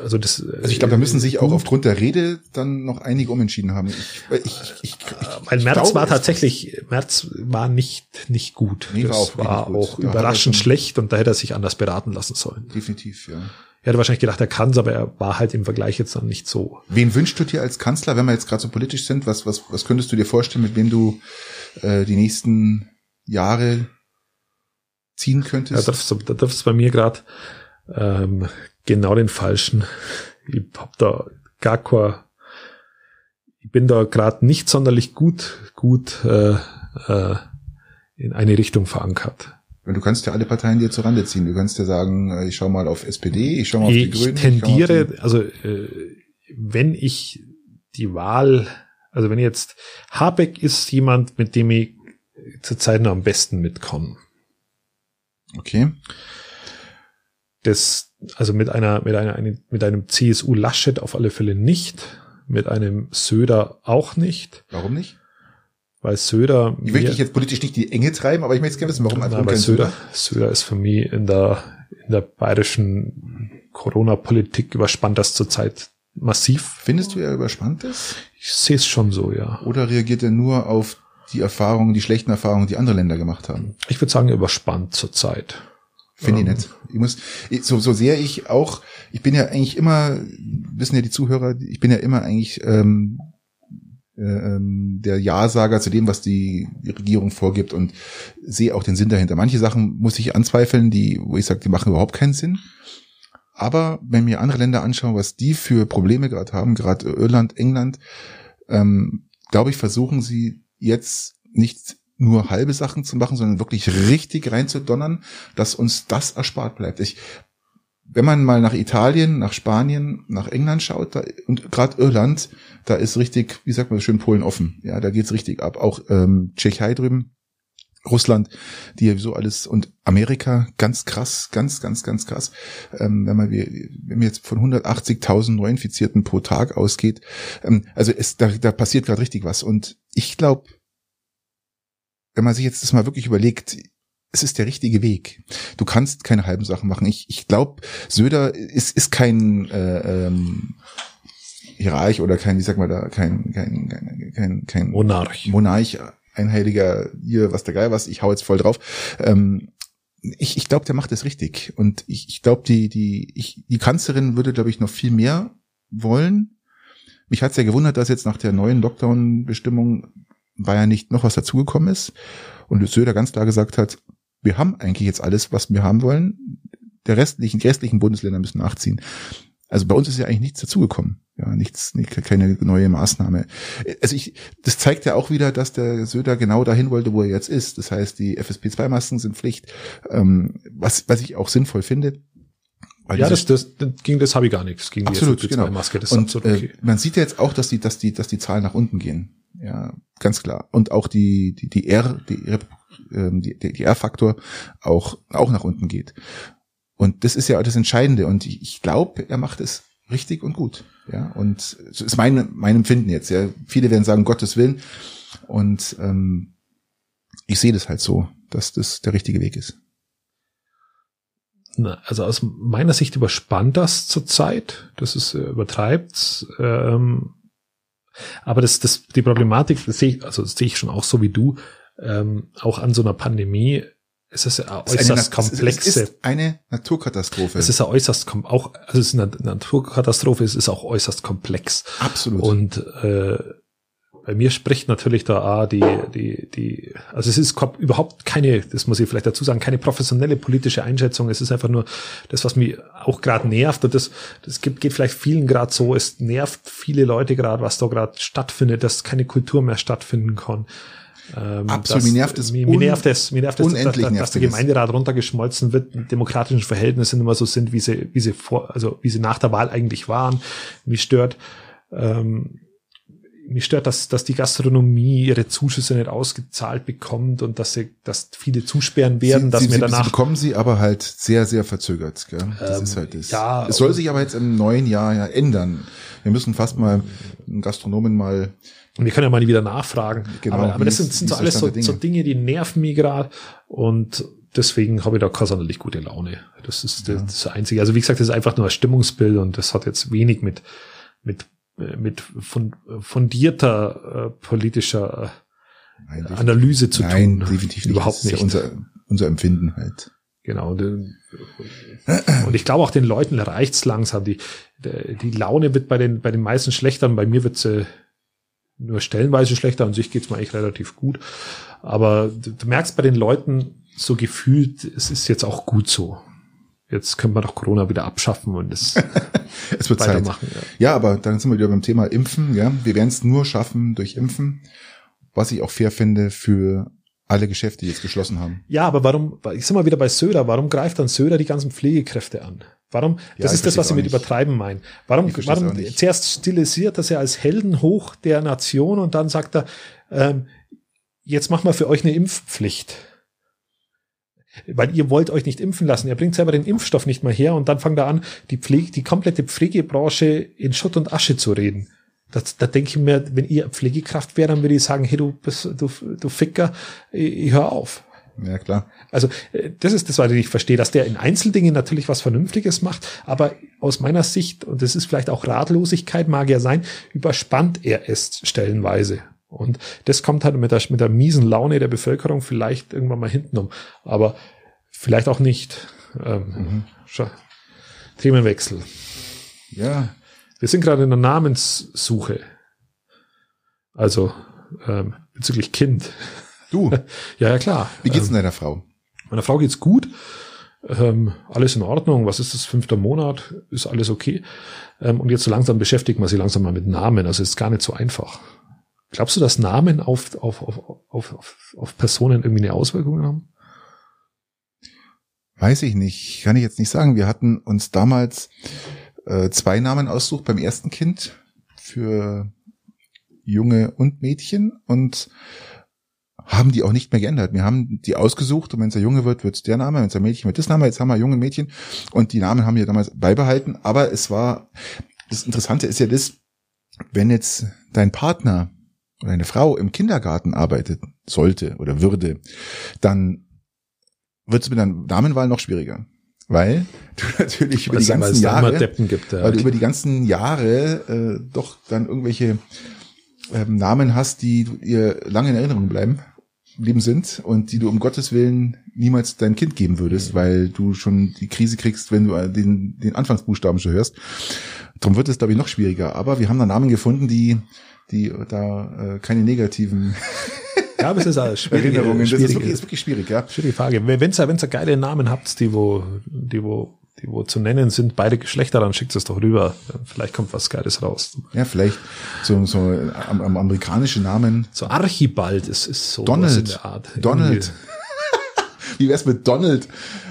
also das. Also ich glaube, da müssen sich auch aufgrund der Rede dann noch einige umentschieden haben. Ich, ich, ich, ich, Weil März glaube, war tatsächlich, März war nicht nicht gut. Nee, das war auch, war auch überraschend schlecht und da hätte er sich anders beraten lassen sollen. Definitiv, ja. Er hätte wahrscheinlich gedacht, er kann es, aber er war halt im Vergleich jetzt dann nicht so. Wen wünschst du dir als Kanzler, wenn wir jetzt gerade so politisch sind? Was, was, was könntest du dir vorstellen, mit wem du äh, die nächsten Jahre ziehen könntest? Ja, da, du bei mir gerade ähm, genau den falschen. Ich hab da gar kein, ich bin da gerade nicht sonderlich gut, gut äh, äh, in eine Richtung verankert. Du kannst ja alle Parteien dir zur Rande ziehen. Du kannst ja sagen, äh, ich schau mal auf SPD, ich schau mal auf ich die Grünen. Tendiere, ich also äh, wenn ich die Wahl, also wenn jetzt Habeck ist jemand, mit dem ich zurzeit noch am besten mitkomme. Okay. Das also mit einer, mit einer, mit einem CSU Laschet auf alle Fälle nicht, mit einem Söder auch nicht. Warum nicht? Weil Söder. Ich möchte dich jetzt politisch nicht die Enge treiben, aber ich möchte gerne wissen, warum einfach kein Söder, Söder ist für mich in der, in der bayerischen Corona-Politik überspannt das zurzeit massiv. Findest du, er überspannt ist? Ich sehe es schon so, ja. Oder reagiert er nur auf die Erfahrungen, die schlechten Erfahrungen, die andere Länder gemacht haben? Ich würde sagen, überspannt zurzeit. Finde ich nicht. Ich muss, so, so sehr ich auch, ich bin ja eigentlich immer, wissen ja die Zuhörer, ich bin ja immer eigentlich ähm, äh, ähm, der Ja-Sager zu dem, was die, die Regierung vorgibt und sehe auch den Sinn dahinter. Manche Sachen muss ich anzweifeln, die, wo ich sage, die machen überhaupt keinen Sinn. Aber wenn mir andere Länder anschauen, was die für Probleme gerade haben, gerade Irland, England, ähm, glaube ich, versuchen sie jetzt nicht nur halbe Sachen zu machen, sondern wirklich richtig reinzudonnern, dass uns das erspart bleibt. Ich, wenn man mal nach Italien, nach Spanien, nach England schaut, da, und gerade Irland, da ist richtig, wie sagt man schön, Polen offen. Ja, da geht's richtig ab. Auch ähm, Tschechei drüben, Russland, die so alles und Amerika, ganz krass, ganz, ganz, ganz krass. Ähm, wenn man wenn man jetzt von 180.000 Neuinfizierten pro Tag ausgeht, ähm, also es, da, da passiert gerade richtig was. Und ich glaube, wenn man sich jetzt das mal wirklich überlegt, es ist der richtige Weg. Du kannst keine halben Sachen machen. Ich, ich glaube, Söder ist, ist kein äh, ähm, Hierarch oder kein, wie sag mal da, kein, kein, kein, kein, kein Monarch. Monarch, ein Heiliger, hier, was der Geil was, ich hau jetzt voll drauf. Ähm, ich, ich glaube, der macht es richtig. Und ich, ich glaube, die, die, ich, die Kanzlerin würde, glaube ich, noch viel mehr wollen. Mich hat's ja gewundert, dass jetzt nach der neuen Lockdown-Bestimmung Bayern nicht noch was dazugekommen ist und Söder ganz klar gesagt hat, wir haben eigentlich jetzt alles, was wir haben wollen. Der restlichen, die restlichen Bundesländer müssen nachziehen. Also bei uns ist ja eigentlich nichts dazugekommen. Ja, nichts, keine neue Maßnahme. Also ich, das zeigt ja auch wieder, dass der Söder genau dahin wollte, wo er jetzt ist. Das heißt, die FSP2-Masken sind Pflicht, ähm, was, was ich auch sinnvoll finde. ja, das, das, das, gegen das habe ich gar nichts. Gegen absolut, die genau. Maske, das Und, absolut okay. äh, man sieht ja jetzt auch, dass die, dass die, dass die Zahlen nach unten gehen. Ja, ganz klar. Und auch die, die, die R, die, ähm, die, die R-Faktor auch, auch nach unten geht. Und das ist ja das Entscheidende. Und ich, ich glaube, er macht es richtig und gut. Ja, und das ist mein, mein Empfinden jetzt. Ja, viele werden sagen, Gottes Willen. Und ähm, ich sehe das halt so, dass das der richtige Weg ist. Also aus meiner Sicht überspannt das zurzeit. Das ist äh, übertreibt. Ähm, aber das, das, die Problematik, das sehe ich, also das sehe ich schon auch so wie du, ähm, auch an so einer Pandemie es ist ja äußerst eine, komplexe. Es ist eine Naturkatastrophe. Es ist ja äußerst auch, also es ist eine Naturkatastrophe, es ist auch äußerst komplex. Absolut. Und äh, bei mir spricht natürlich da ah, die, die, die, also es ist überhaupt keine, das muss ich vielleicht dazu sagen, keine professionelle politische Einschätzung. Es ist einfach nur das, was mich auch gerade nervt. Und das, das gibt, geht vielleicht vielen gerade so. Es nervt viele Leute gerade, was da gerade stattfindet, dass keine Kultur mehr stattfinden kann. Ähm, Absolut, mir nervt es. Mir, mir nervt es, mir nervt es, dass, dass, dass der Gemeinderat runtergeschmolzen wird, die demokratischen Verhältnisse immer so sind, wie sie, wie sie vor, also wie sie nach der Wahl eigentlich waren. Mich stört, ähm, mich stört, dass, dass die Gastronomie ihre Zuschüsse nicht ausgezahlt bekommt und dass sie, dass viele zusperren werden, sie, dass sie, mir danach. Sie bekommen sie aber halt sehr, sehr verzögert, gell? Das ähm, ist halt das. Ja. Es soll sich aber jetzt im neuen Jahr ja ändern. Wir müssen fast mal einen Gastronomen mal und wir können ja mal wieder nachfragen. Genau, aber, aber das sind, sind so alles so Dinge. so Dinge, die nerven mich gerade. Und deswegen habe ich da keine sonderlich gute Laune. Das ist ja. das, Einzige. Also wie gesagt, das ist einfach nur ein Stimmungsbild und das hat jetzt wenig mit, mit, mit fundierter äh, politischer nein, Analyse zu nein, tun. Nein, definitiv nicht. Überhaupt nicht. Ja unser, unser Empfinden halt. Genau. Und ich glaube auch den Leuten reicht's langsam. Die, die Laune wird bei den, bei den meisten schlechter und bei mir wird sie nur stellenweise schlechter. An sich geht's mir eigentlich relativ gut. Aber du, du merkst bei den Leuten so gefühlt, es ist jetzt auch gut so. Jetzt können wir doch Corona wieder abschaffen und es, *laughs* es wird weitermachen. Zeit. Ja. ja, aber dann sind wir wieder beim Thema Impfen. Ja, wir werden es nur schaffen durch Impfen, was ich auch fair finde für alle Geschäfte, die jetzt geschlossen haben. Ja, aber warum? Ich sag mal wieder bei Söder. Warum greift dann Söder die ganzen Pflegekräfte an? Warum? Das ja, ist das, was sie mit übertreiben meinen. Warum, warum zuerst stilisiert er sie als Helden hoch der Nation und dann sagt er, ähm, jetzt machen wir für euch eine Impfpflicht. Weil ihr wollt euch nicht impfen lassen. Ihr bringt selber den Impfstoff nicht mal her und dann fangt er an, die Pflege, die komplette Pflegebranche in Schutt und Asche zu reden. Da, da denke ich mir, wenn ihr Pflegekraft wäre, dann würde ich sagen, hey, du bist, du, du Ficker, ich, ich hör auf. Ja, klar. Also äh, das ist das, was ich verstehe, dass der in Einzeldingen natürlich was Vernünftiges macht, aber aus meiner Sicht, und das ist vielleicht auch Ratlosigkeit, mag ja sein, überspannt er es stellenweise. Und das kommt halt mit der, mit der miesen Laune der Bevölkerung vielleicht irgendwann mal hinten um. Aber vielleicht auch nicht. Ähm, mhm. Themenwechsel. Ja. Wir sind gerade in der Namenssuche. Also ähm, bezüglich Kind. Du? *laughs* ja, ja, klar. Wie geht's ähm, deiner Frau? Meiner Frau geht's gut. Ähm, alles in Ordnung. Was ist das? Fünfter Monat? Ist alles okay. Ähm, und jetzt so langsam beschäftigt man sich langsam mal mit Namen. Also ist gar nicht so einfach. Glaubst du, dass Namen auf, auf, auf, auf, auf, Personen irgendwie eine Auswirkung haben? Weiß ich nicht. Kann ich jetzt nicht sagen. Wir hatten uns damals äh, zwei Namen aussucht beim ersten Kind für Junge und Mädchen und haben die auch nicht mehr geändert. Wir haben die ausgesucht und wenn es ein Junge wird, wird der Name, wenn es ein Mädchen wird das Name. Jetzt haben wir junge Mädchen und die Namen haben wir damals beibehalten. Aber es war, das Interessante ist ja das, wenn jetzt dein Partner oder eine Frau im Kindergarten arbeitet sollte oder würde, dann wird es mit der Namenwahl noch schwieriger. Weil du *laughs* natürlich über die ganzen Jahre, gibt, ja. weil du über die ganzen Jahre äh, doch dann irgendwelche ähm, Namen hast, die ihr lange in Erinnerung bleiben Leben sind und die du um Gottes Willen niemals dein Kind geben würdest, weil du schon die Krise kriegst, wenn du den, den Anfangsbuchstaben schon hörst. Darum wird es, glaube ich, noch schwieriger. Aber wir haben da Namen gefunden, die, die da äh, keine negativen *laughs* Ja, aber es ist eine schwierige, Erinnerungen. Das ist schwierige, wirklich, ist wirklich schwierig, ja. schwierige Frage. Wenn ihr wenn's geile Namen habt, die wo, die wo, die wo zu nennen sind, beide Geschlechter, dann schickt es doch rüber. Vielleicht kommt was Geiles raus. Ja, vielleicht so, so am, am amerikanischen Namen. So Archibald ist, ist so Donald. in der Art. Donald. *laughs* Wie wär's mit Donald?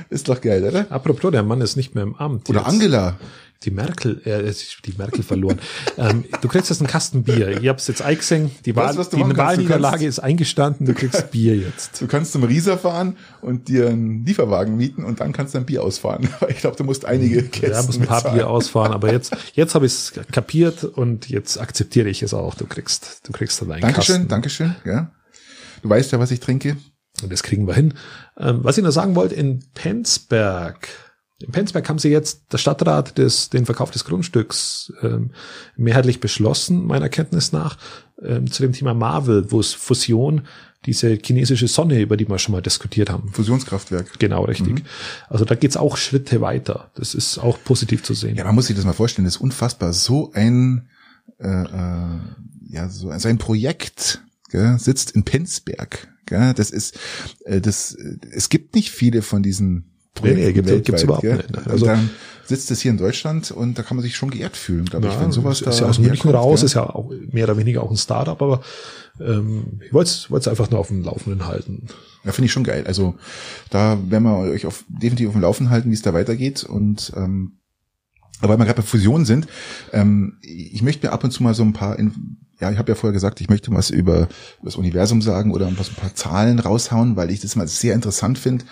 Ist doch geil, oder? Apropos, der Mann ist nicht mehr im Amt. Oder jetzt. Angela. Die Merkel, äh, die Merkel verloren. *laughs* ähm, du kriegst jetzt einen Kasten Bier. Ich hab's jetzt eingesehen. Die, Wahl, Weißt du, du die? Du Wahlniederlage ist eingestanden. Du kriegst Bier jetzt. Du kannst zum Rieser fahren und dir einen Lieferwagen mieten und dann kannst du ein Bier ausfahren. *laughs* Ich glaube, du musst einige Kästen Ja, muss ein paar bezahlen. Bier ausfahren, aber jetzt, *laughs* jetzt habe ich es kapiert und jetzt akzeptiere ich es auch. Du kriegst, du kriegst dann einen Dankeschön, Kasten. Dankeschön. Ja. Du weißt ja, was ich trinke. Und das kriegen wir hin. Ähm, was ich noch sagen wollte, in Penzberg, in Penzberg haben sie jetzt der Stadtrat des, den Verkauf des Grundstücks ähm, mehrheitlich beschlossen, meiner Kenntnis nach, ähm, zu dem Thema Marvel, wo es Fusion, diese chinesische Sonne, über die wir schon mal diskutiert haben. Fusionskraftwerk. Genau, richtig. Also da geht's auch Schritte weiter. Das ist auch positiv zu sehen. Ja, man muss sich das mal vorstellen. Das ist unfassbar. So ein, äh, äh, ja, so ein, so ein Projekt gell, sitzt in Penzberg. Gell? Das ist, äh, das, äh, es gibt nicht viele von diesen Projekten Nee, nee, gibt's- weltweit, gibt's überhaupt gell? nicht, ne? Also dann sitzt es hier in Deutschland und da kann man sich schon geehrt fühlen, glaube ich, wenn sowas ist da ja aus München raus, gell? ist ja auch mehr oder weniger auch ein Startup, aber ähm, ich wollte es einfach nur auf dem Laufenden halten. Ja, finde ich schon geil. Also da werden wir euch auf, definitiv auf dem Laufen halten, wie es da weitergeht. Und ähm, aber weil wir gerade bei Fusion sind, ähm, ich möchte mir ab und zu mal so ein paar, in, ja, ich habe ja vorher gesagt, ich möchte was über, das Universum sagen oder ein paar Zahlen raushauen, weil ich das mal sehr interessant finde,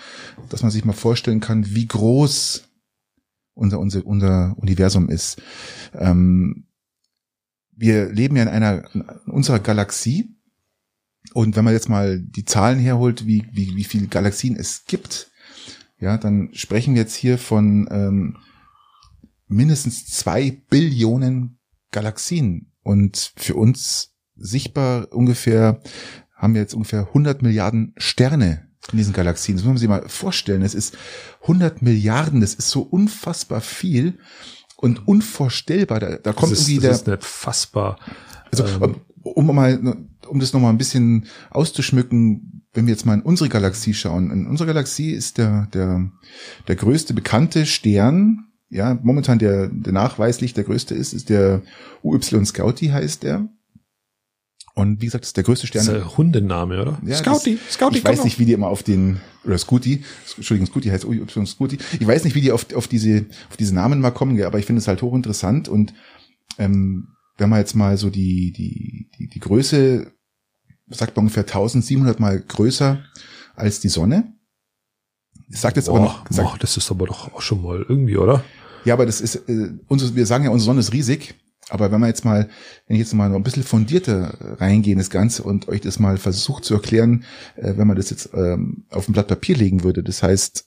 dass man sich mal vorstellen kann, wie groß unser, unser, unser Universum ist. Ähm, wir leben ja in einer, in unserer Galaxie, und wenn man jetzt mal die Zahlen herholt, wie, wie, wie viele Galaxien es gibt, ja, dann sprechen wir jetzt hier von ähm, mindestens zwei Billionen Galaxien. Und für uns sichtbar ungefähr, haben wir jetzt ungefähr 100 Milliarden Sterne in diesen Galaxien. Das muss man sich mal vorstellen. Es ist 100 Milliarden, das ist so unfassbar viel und unvorstellbar. Da, da kommt das ist, irgendwie das der, ist nicht fassbar. also, Ähm, um mal, um das nochmal ein bisschen auszuschmücken, wenn wir jetzt mal in unsere Galaxie schauen. In unserer Galaxie ist der, der, der größte bekannte Stern, ja, momentan der, der nachweislich der größte ist, ist der UY Scouty heißt der. Und wie gesagt, das ist der größte Das Stern. ist ein Hundename, oder? Ja, Scouty, das, Scouty, Ich weiß nicht, wie die immer auf den, oder Scooty, Entschuldigung, Scooty heißt UY Scooty. Ich weiß nicht, wie die auf, auf diese, auf diese Namen mal kommen, aber ich finde es halt hochinteressant und, ähm, wenn man jetzt mal so die, die, die, die Größe, sagt man ungefähr 1700 mal größer als die Sonne. Das sagt jetzt aber Boah, noch, sagt, boah, das ist aber doch auch schon mal irgendwie, oder? Ja, aber das ist, äh, unsere, wir sagen ja, unsere Sonne ist riesig. Aber wenn man jetzt mal, wenn ich jetzt mal noch ein bisschen fundierter reingehe in das Ganze und euch das mal versucht zu erklären, äh, wenn man das jetzt ähm, auf ein Blatt Papier legen würde, das heißt,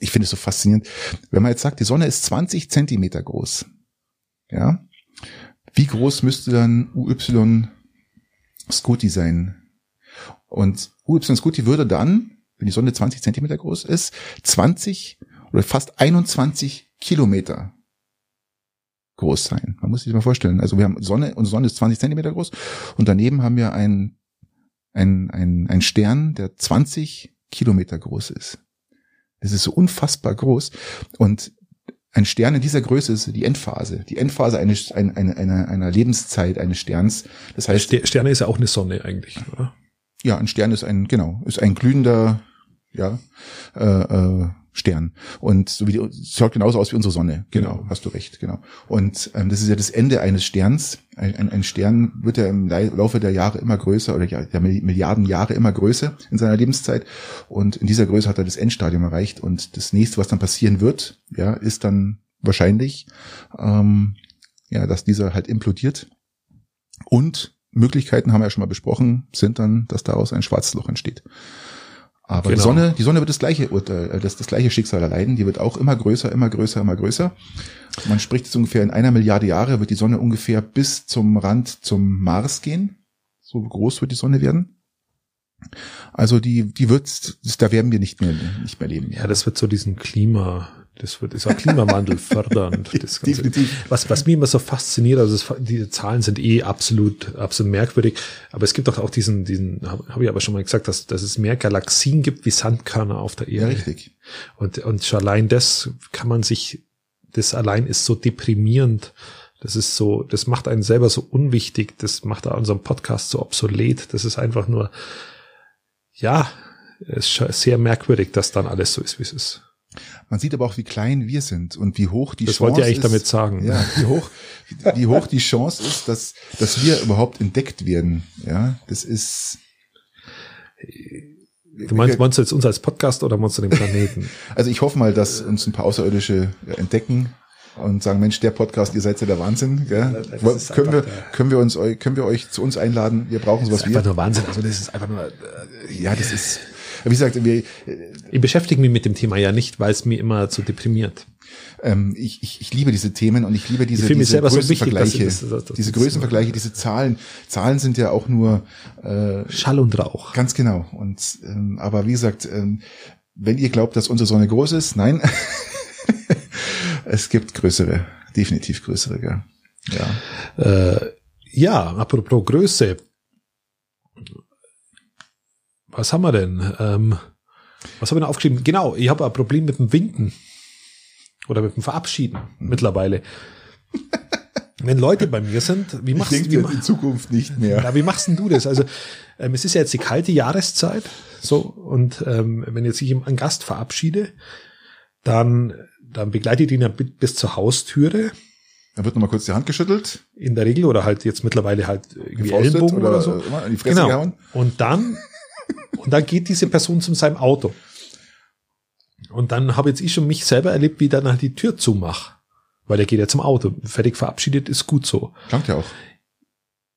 ich finde es so faszinierend, wenn man jetzt sagt, die Sonne ist 20 Zentimeter groß, ja, wie groß müsste dann UY Scuti sein? Und UY Scuti würde dann, wenn die Sonne 20 Zentimeter groß ist, 20 oder fast 21 Kilometer groß sein. Man muss sich das mal vorstellen. Also wir haben Sonne, unsere Sonne ist 20 Zentimeter groß und daneben haben wir ein, ein, ein, ein Stern, der 20 Kilometer groß ist. Das ist so unfassbar groß und ein Stern in dieser Größe ist die Endphase. Die Endphase eines, einer, einer, einer Lebenszeit eines Sterns. Das heißt, Ster- Sterne ist ja auch eine Sonne eigentlich, oder? ja, ein Stern ist ein, genau, ist ein glühender, ja, äh, äh, Stern. Und so wie die, schaut genauso aus wie unsere Sonne. Genau, Genau. hast du recht, genau. Und ähm, das ist ja das Ende eines Sterns. Ein, ein, ein Stern wird ja im Laufe der Jahre immer größer oder ja, der Milliarden Jahre immer größer in seiner Lebenszeit. Und in dieser Größe hat er das Endstadium erreicht. Und das nächste, was dann passieren wird, ja, ist dann wahrscheinlich, ähm, ja, dass dieser halt implodiert. Und Möglichkeiten haben wir ja schon mal besprochen, sind dann, dass daraus ein schwarzes Loch entsteht. Aber die Genau. Sonne, die Sonne wird das gleiche Urteil, äh, das, das gleiche Schicksal erleiden. Die wird auch immer größer, immer größer, immer größer. Man spricht jetzt ungefähr in einer Milliarde Jahre wird die Sonne ungefähr bis zum Rand zum Mars gehen. So groß wird die Sonne werden. Also die, die wird, da werden wir nicht mehr, nicht mehr leben. Ja, das wird so diesen Klima, Das wird ist auch Klimawandel *laughs* fördern. Das Ganze. Definitiv. Was, was mir immer so fasziniert, also das, die Zahlen sind eh absolut, absolut merkwürdig. Aber es gibt doch auch diesen, diesen, habe hab ich aber schon mal gesagt, dass, dass es mehr Galaxien gibt wie Sandkörner auf der Erde. Ja, richtig. Und, und schon allein das kann man sich, das allein ist so deprimierend. Das ist so, das macht einen selber so unwichtig. Das macht unseren Podcast so obsolet. Das ist einfach nur, ja, es ist sehr merkwürdig, dass dann alles so ist, wie es ist. Man sieht aber auch, wie klein wir sind und wie hoch die das Chance wollte ich eigentlich ist, damit sagen. Ja, wie hoch, wie hoch die Chance ist, dass, dass wir überhaupt entdeckt werden. Ja, das ist. Du meinst, meinst du jetzt uns als Podcast oder meinst du den Planeten? *laughs* Also ich hoffe mal, dass uns ein paar Außerirdische entdecken und sagen, Mensch, der Podcast, ihr seid ja der Wahnsinn. Gell? Können wir, können wir uns, können wir euch zu uns einladen? Wir brauchen sowas das ist einfach nur Wahnsinn. Also das ist einfach nur, ja, das ist, wie gesagt, wir, ich beschäftige mich mit dem Thema ja nicht, weil es mir immer zu deprimiert. Ähm, ich, ich, ich liebe diese Themen und ich liebe diese, ich diese Größenvergleiche, so das, das, diese Größenvergleiche, diese Zahlen. Zahlen sind ja auch nur äh, Schall und Rauch. Ganz genau. Und ähm, aber wie gesagt, ähm, wenn ihr glaubt, dass unsere Sonne groß ist, nein, *laughs* es gibt größere, definitiv größere. Gell? Ja. Äh, ja, apropos Größe. Was haben wir denn? Ähm, was habe ich noch aufgeschrieben? Genau, ich habe ein Problem mit dem Winken. Oder mit dem Verabschieden mittlerweile. *laughs* Wenn Leute bei mir sind, wie machst du das in Zukunft nicht mehr? Na, wie machst denn du das? Also ähm, es ist ja jetzt die kalte Jahreszeit, so und ähm, wenn jetzt ich einen Gast verabschiede, dann dann begleite ich ihn ja bis zur Haustüre. Dann wird nochmal kurz die Hand geschüttelt. In der Regel oder halt jetzt mittlerweile halt irgendwie Ellenbogen oder, oder so. In die Fresse genau. Gehauen. Und dann und dann geht diese Person zu seinem Auto. Und dann habe jetzt ich schon mich selber erlebt, wie dann halt die Tür zumache. Weil der geht ja zum Auto. Fertig verabschiedet ist gut so. Danke ja auch.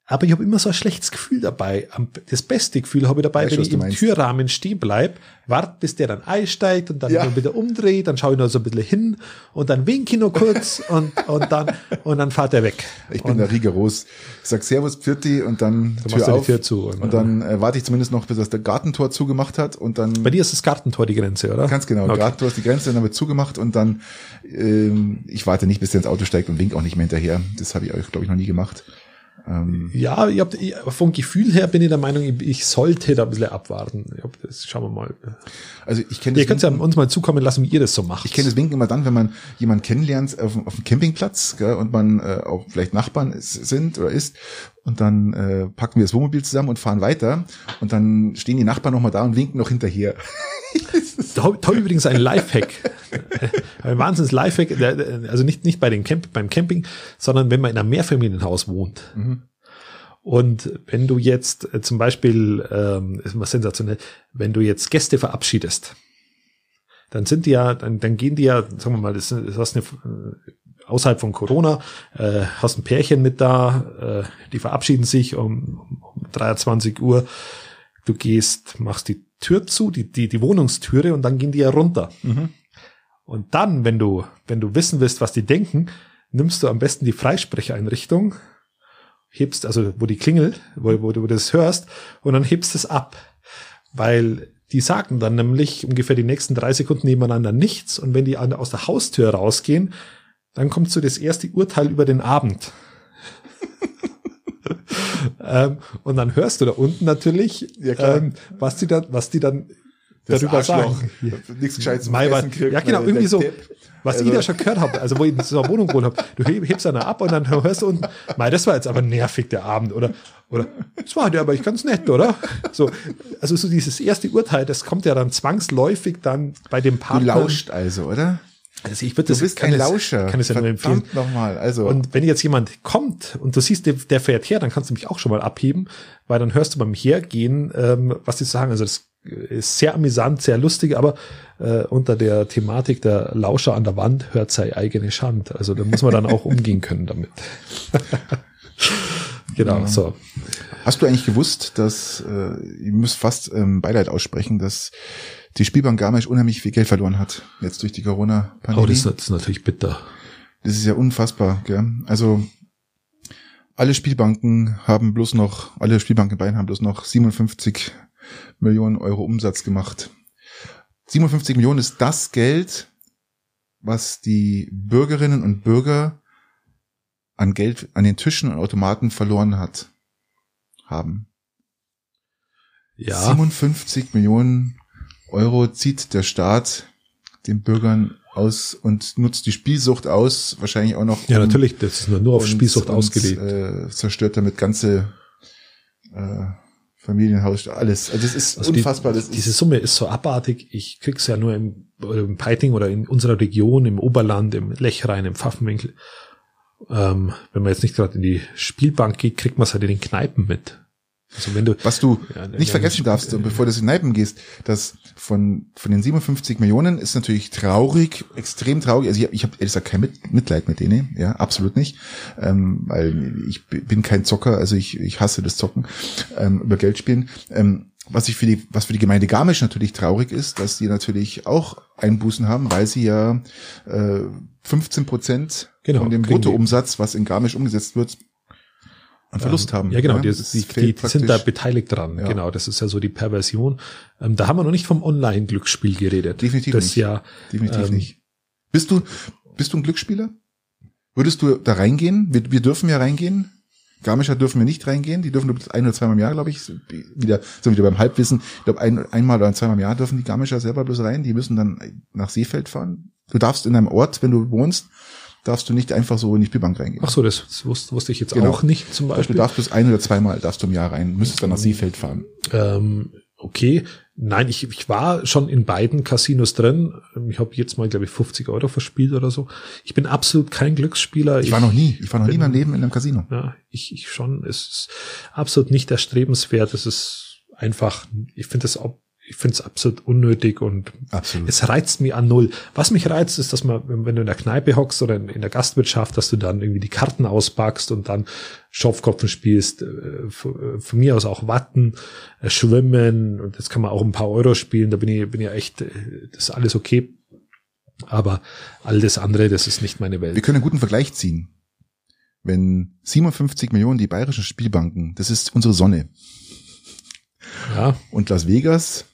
Aber ich habe immer so ein schlechtes Gefühl dabei. Das beste Gefühl habe ich dabei, weißt, wenn ich im meinst. Türrahmen stehen bleib, wart, bis der dann einsteigt und dann ja. wieder umdreht, dann schaue ich noch so ein bisschen hin und dann winke ich noch kurz *laughs* und, und dann, und dann fahrt er weg. Ich bin und, da rigoros. Ich sag Servus, Pfirti und dann Tür auf. Tür zu. Und, und dann äh, warte ich zumindest noch, bis das der Gartentor zugemacht hat und dann. Bei dir ist das Gartentor die Grenze, oder? Ganz genau. Okay. Gartentor ist die Grenze, dann wird zugemacht und dann, ähm, ich warte nicht, bis der ins Auto steigt und wink auch nicht mehr hinterher. Das habe ich euch, glaube ich, noch nie gemacht. Ähm, ja, ich hab, ich, vom Gefühl her bin ich der Meinung, ich, ich sollte da ein bisschen abwarten. Ich hab, das schauen wir mal. Also ich kenne Ihr könnt ja uns mal zukommen lassen, wie ihr das so macht. Ich kenne das Winken immer dann, wenn man jemanden kennenlernt auf, auf dem Campingplatz gell, und man äh, auch vielleicht Nachbarn ist, sind oder ist und dann äh, packen wir das Wohnmobil zusammen und fahren weiter und dann stehen die Nachbarn nochmal da und winken noch hinterher. *laughs* *laughs* toll übrigens ein Lifehack. *laughs* ein Wahnsinns Lifehack, also nicht, nicht bei den Camp, beim Camping, sondern wenn man in einem Mehrfamilienhaus wohnt. Mhm. Und wenn du jetzt äh, zum Beispiel, ähm, ist mal sensationell, wenn du jetzt Gäste verabschiedest, dann sind die ja, dann, dann gehen die ja, sagen wir mal, das, das hast eine, äh, außerhalb von Corona, äh, hast ein Pärchen mit da, äh, die verabschieden sich um, um 23 Uhr. Du gehst, machst die Tür zu, die, die, die Wohnungstüre und dann gehen die ja runter. Mhm. Und dann, wenn du, wenn du wissen willst, was die denken, nimmst du am besten die Freisprecheinrichtung, hebst, also wo die klingelt, wo, wo du das hörst, und dann hebst es ab. Weil die sagen dann nämlich ungefähr die nächsten drei Sekunden nebeneinander nichts. Und wenn die aus der Haustür rausgehen, dann kommt so das erste Urteil über den Abend. Ähm, und dann hörst du da unten natürlich, ja, ähm, was die dann, was die dann das darüber Arschloch. sagen. Nichts Gescheites Mai, Ja, genau, irgendwie so. Was also. ich da schon gehört habe, also wo ich in so einer Wohnung gewohnt habe, du hebst dann ab und dann hörst du unten, Mai, das war jetzt aber nervig, der Abend, oder, oder, das war ja aber ich ganz nett, oder? So, also so dieses erste Urteil, das kommt ja dann zwangsläufig dann bei dem Partner. Du lauscht also, oder? Also ich würde das, du bist ein Lauscher. Kann es ja nur empfehlen. Nochmal, also. Und wenn jetzt jemand kommt und du siehst, der, der fährt her, dann kannst du mich auch schon mal abheben, weil dann hörst du beim Hergehen, ähm, was die sagen. Also das ist sehr amüsant, sehr lustig, aber äh, unter der Thematik der Lauscher an der Wand hört sei eigene Schand. Also da muss man dann auch umgehen können damit. *laughs* genau, ja. so. Hast du eigentlich gewusst, dass, äh, ihr müsst fast ähm, Beileid aussprechen, dass die Spielbank Garmisch unheimlich viel Geld verloren hat, jetzt durch die Corona-Pandemie. Oh, das ist natürlich bitter. Das ist ja unfassbar, gell? Also, alle Spielbanken haben bloß noch, alle Spielbanken in Bayern haben bloß noch 57 Millionen Euro Umsatz gemacht. 57 Millionen ist das Geld, was die Bürgerinnen und Bürger an Geld an den Tischen und Automaten verloren hat, haben. Ja. 57 Millionen Euro zieht der Staat den Bürgern aus und nutzt die Spielsucht aus, wahrscheinlich auch noch. Ja, natürlich, das ist nur, auf und- Spielsucht und, ausgelegt. Äh, zerstört damit ganze äh, Familienhaus, alles. Also das ist Also die- unfassbar. das Diese Summe ist so abartig. Ich krieg's ja nur im, oder im Peiting oder in unserer Region, im Oberland, im Lechrein, im Pfaffenwinkel. Ähm, wenn man jetzt nicht gerade in die Spielbank geht, kriegt man es halt in den Kneipen mit. Also wenn du, was du Ja, nicht vergessen darfst, bevor du in Kneipen gehst, dass von, von den 57 Millionen ist natürlich traurig, extrem traurig. Also ich, ich habe ehrlich gesagt kein Mit, Mitleid mit denen, ja, absolut nicht. Ähm, weil ich bin kein Zocker, also ich, ich hasse das Zocken, ähm, über Geld spielen. Ähm, was ich für die, was für die Gemeinde Garmisch natürlich traurig ist, dass die natürlich auch Einbußen haben, weil sie ja äh, 15 Prozent Genau, von dem. Bruttoumsatz, was in Garmisch umgesetzt wird, an Verlust haben. Ja, genau, die, Das die, fehlt die sind da beteiligt dran. Ja. Genau, das ist ja so die Perversion. Ähm, da haben wir noch nicht vom Online-Glücksspiel geredet. Definitiv das nicht. ja Definitiv ähm, nicht. Bist du, bist du ein Glücksspieler? Würdest du da reingehen? Wir, wir dürfen ja reingehen. Garmischer dürfen wir nicht reingehen. Die dürfen nur ein oder zweimal im Jahr, glaube ich, wieder, sind wieder beim Halbwissen. Ich glaube, ein, einmal oder zweimal im Jahr dürfen die Garmischer selber bloß rein. Die müssen dann nach Seefeld fahren. Du darfst in einem Ort, wenn du wohnst, darfst du nicht einfach so in die Spielbank reingehen. Ach so, das, das wusste, wusste ich jetzt Genau. auch nicht zum Du Beispiel. darfst bloß ein oder zweimal darfst du im Jahr rein, müsstest dann nach Seefeld fahren. Ähm, okay. Nein, ich, ich war schon in beiden Casinos drin. Ich habe jetzt mal, glaube ich, 50 Euro verspielt oder so. Ich bin absolut kein Glücksspieler. Ich war noch nie, ich war noch nie in bin- meinem Leben in einem Casino. Ja, ich, ich schon. Es ist absolut nicht erstrebenswert. Es ist einfach, ich finde es ich finde es absolut unnötig und Absolut. es reizt mich an null. Was mich reizt, ist, dass man, wenn du in der Kneipe hockst oder in, in der Gastwirtschaft, dass du dann irgendwie die Karten auspackst und dann Schopfkopfen spielst, äh, von von mir aus auch Watten, äh, Schwimmen und jetzt kann man auch ein paar Euro spielen, da bin ich, bin ich echt, äh, das ist alles okay. Aber all das andere, das ist nicht meine Wir Welt. können einen guten Vergleich ziehen. Wenn 57 Millionen die bayerischen Spielbanken, das ist unsere Sonne. Ja, Und Las Vegas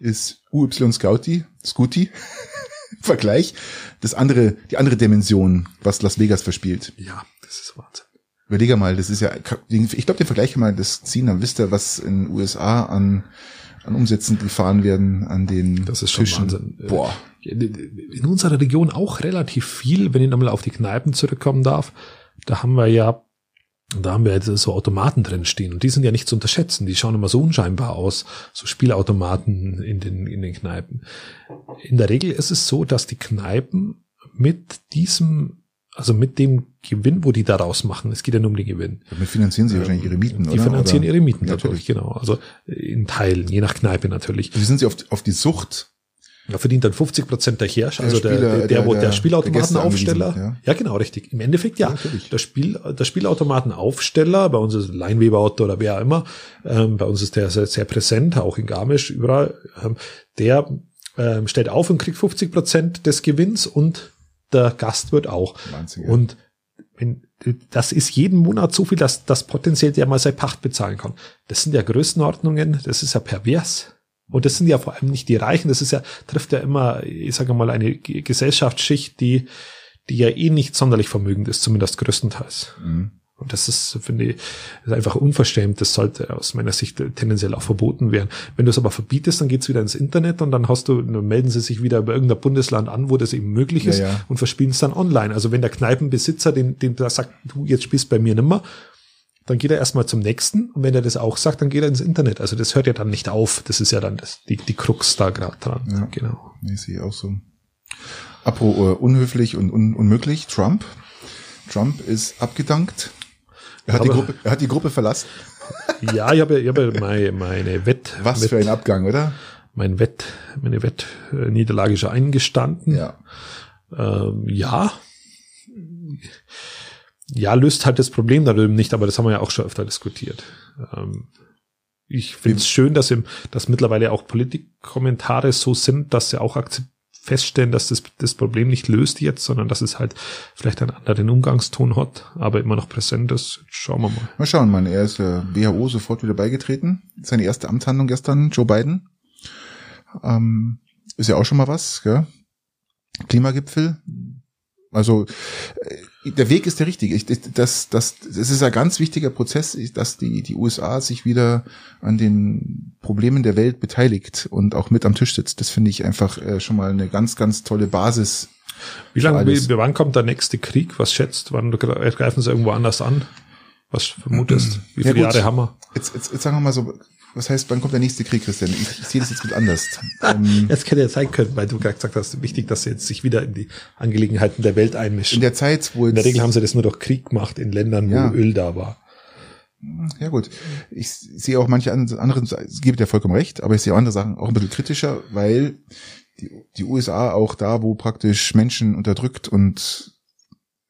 ist UY Scouty, Scooty, *laughs* Vergleich, das andere, die andere Dimension, was Las Vegas verspielt. ja, das ist Wahnsinn. Überlege mal, das ist ja, ich glaube, den Vergleich kann man das ziehen, dann wisst ihr, was in den USA an, an Umsätzen gefahren werden, an den Das ist schon Tischen. Wahnsinn. Boah. In unserer Region auch relativ viel, wenn ich nochmal auf die Kneipen zurückkommen darf. Da haben wir ja, da haben wir jetzt so Automaten drin stehen und die sind ja nicht zu unterschätzen. Die schauen immer so unscheinbar aus, so Spielautomaten in den, in den Kneipen. In der Regel ist es so, dass die Kneipen mit diesem, also mit dem Gewinn, wo die daraus machen, es geht ja nur um den Gewinn. Damit finanzieren sie wahrscheinlich ihre Mieten, Die oder? finanzieren oder? ihre Mieten Ja, dadurch, genau. Also in Teilen, je nach Kneipe natürlich. Wie sind sie auf, auf die Sucht? Da verdient dann 50 Prozent der Hirsch, Der also der, Spieler- der, der, der- der- Spielautomatenaufsteller. Angewiesen, ja. genau, richtig. Im Endeffekt ja. Ja, der Spiel, der Spielautomatenaufsteller, bei uns ist Leinweber Otto oder wer auch immer, ähm, bei uns ist der sehr, sehr präsent, auch in Garmisch, überall, ähm, der ähm, stellt auf und kriegt 50 Prozent des Gewinns und der Gastwirt auch. Wahnsinn, ja. Und wenn, das ist jeden Monat so viel, dass das potenziell der mal seine Pacht bezahlen kann. Das sind ja Größenordnungen, das ist ja pervers. Und das sind ja vor allem nicht die Reichen, das ist ja, trifft ja immer, ich sage mal, eine Gesellschaftsschicht, die, die ja eh nicht sonderlich vermögend ist, zumindest größtenteils. Mhm. Und das ist, finde ich, ist einfach unverschämt. Das sollte aus meiner Sicht tendenziell auch verboten werden. Wenn du es aber verbietest, dann geht's wieder ins Internet und dann hast du, dann melden sie sich wieder über irgendein Bundesland an, wo das eben möglich Ja, ist ja. und verspielen es dann online. Also wenn der Kneipenbesitzer den, den da sagt, du jetzt spielst bei mir nimmer, dann geht er erstmal zum nächsten und wenn er das auch sagt, dann geht er ins Internet. Also das hört ja dann nicht auf. Das ist ja dann das, die, die Krux da gerade dran. Ja. Genau. Nee, sehe ich auch so. Apro äh, unhöflich und un unmöglich. Trump. Trump ist abgedankt. Er hat, die Aber- Gruppe, er hat die Gruppe verlassen. *laughs* Ja, ich habe, ich habe meine, meine Wett, Was Wett, für ein Abgang, oder? mein Wett, meine Wettniederlage schon eingestanden. Ja. Ähm, ja. Ja, löst halt das Problem da drüben nicht, aber das haben wir ja auch schon öfter diskutiert. Ähm, ich finde es schön, dass, im, dass mittlerweile auch Politikkommentare so sind, dass sie auch feststellen, dass das das Problem nicht löst jetzt, sondern dass es halt vielleicht einen anderen Umgangston hat, aber immer noch präsent ist. Schauen wir mal. Mal schauen, Mann. Er ist der WHO sofort wieder beigetreten. Seine erste Amtshandlung gestern, Joe Biden. Ähm, ist ja auch schon mal was, gell? Klimagipfel. Also äh, der Weg ist der richtige. Ich, das, das, das ist ein ganz wichtiger Prozess, dass die, die USA sich wieder an den Problemen der Welt beteiligt und auch mit am Tisch sitzt. Das finde ich einfach äh, schon mal eine ganz, ganz tolle Basis. Wie lange, wie, wann kommt der nächste Krieg? Was schätzt? Wann greifen sie irgendwo anders an? Was vermutest? Wie viele ja, Jahre haben wir? Jetzt, jetzt, jetzt sagen wir mal so, was heißt, wann kommt der nächste Krieg, Christian? Ich, ich sehe das jetzt gut anders. ähm, *laughs* jetzt hätte ja sein können, weil du gerade gesagt hast, wichtig, dass sie jetzt sich wieder in die Angelegenheiten der Welt einmischen. In der Zeit, wo jetzt, In der Regel haben sie das nur durch Krieg gemacht in Ländern, wo ja. Öl da war. Ja gut, ich sehe auch manche anderen, es gibt ja vollkommen recht, aber ich sehe auch andere Sachen auch ein bisschen kritischer, weil die, die USA auch da, wo praktisch Menschen unterdrückt und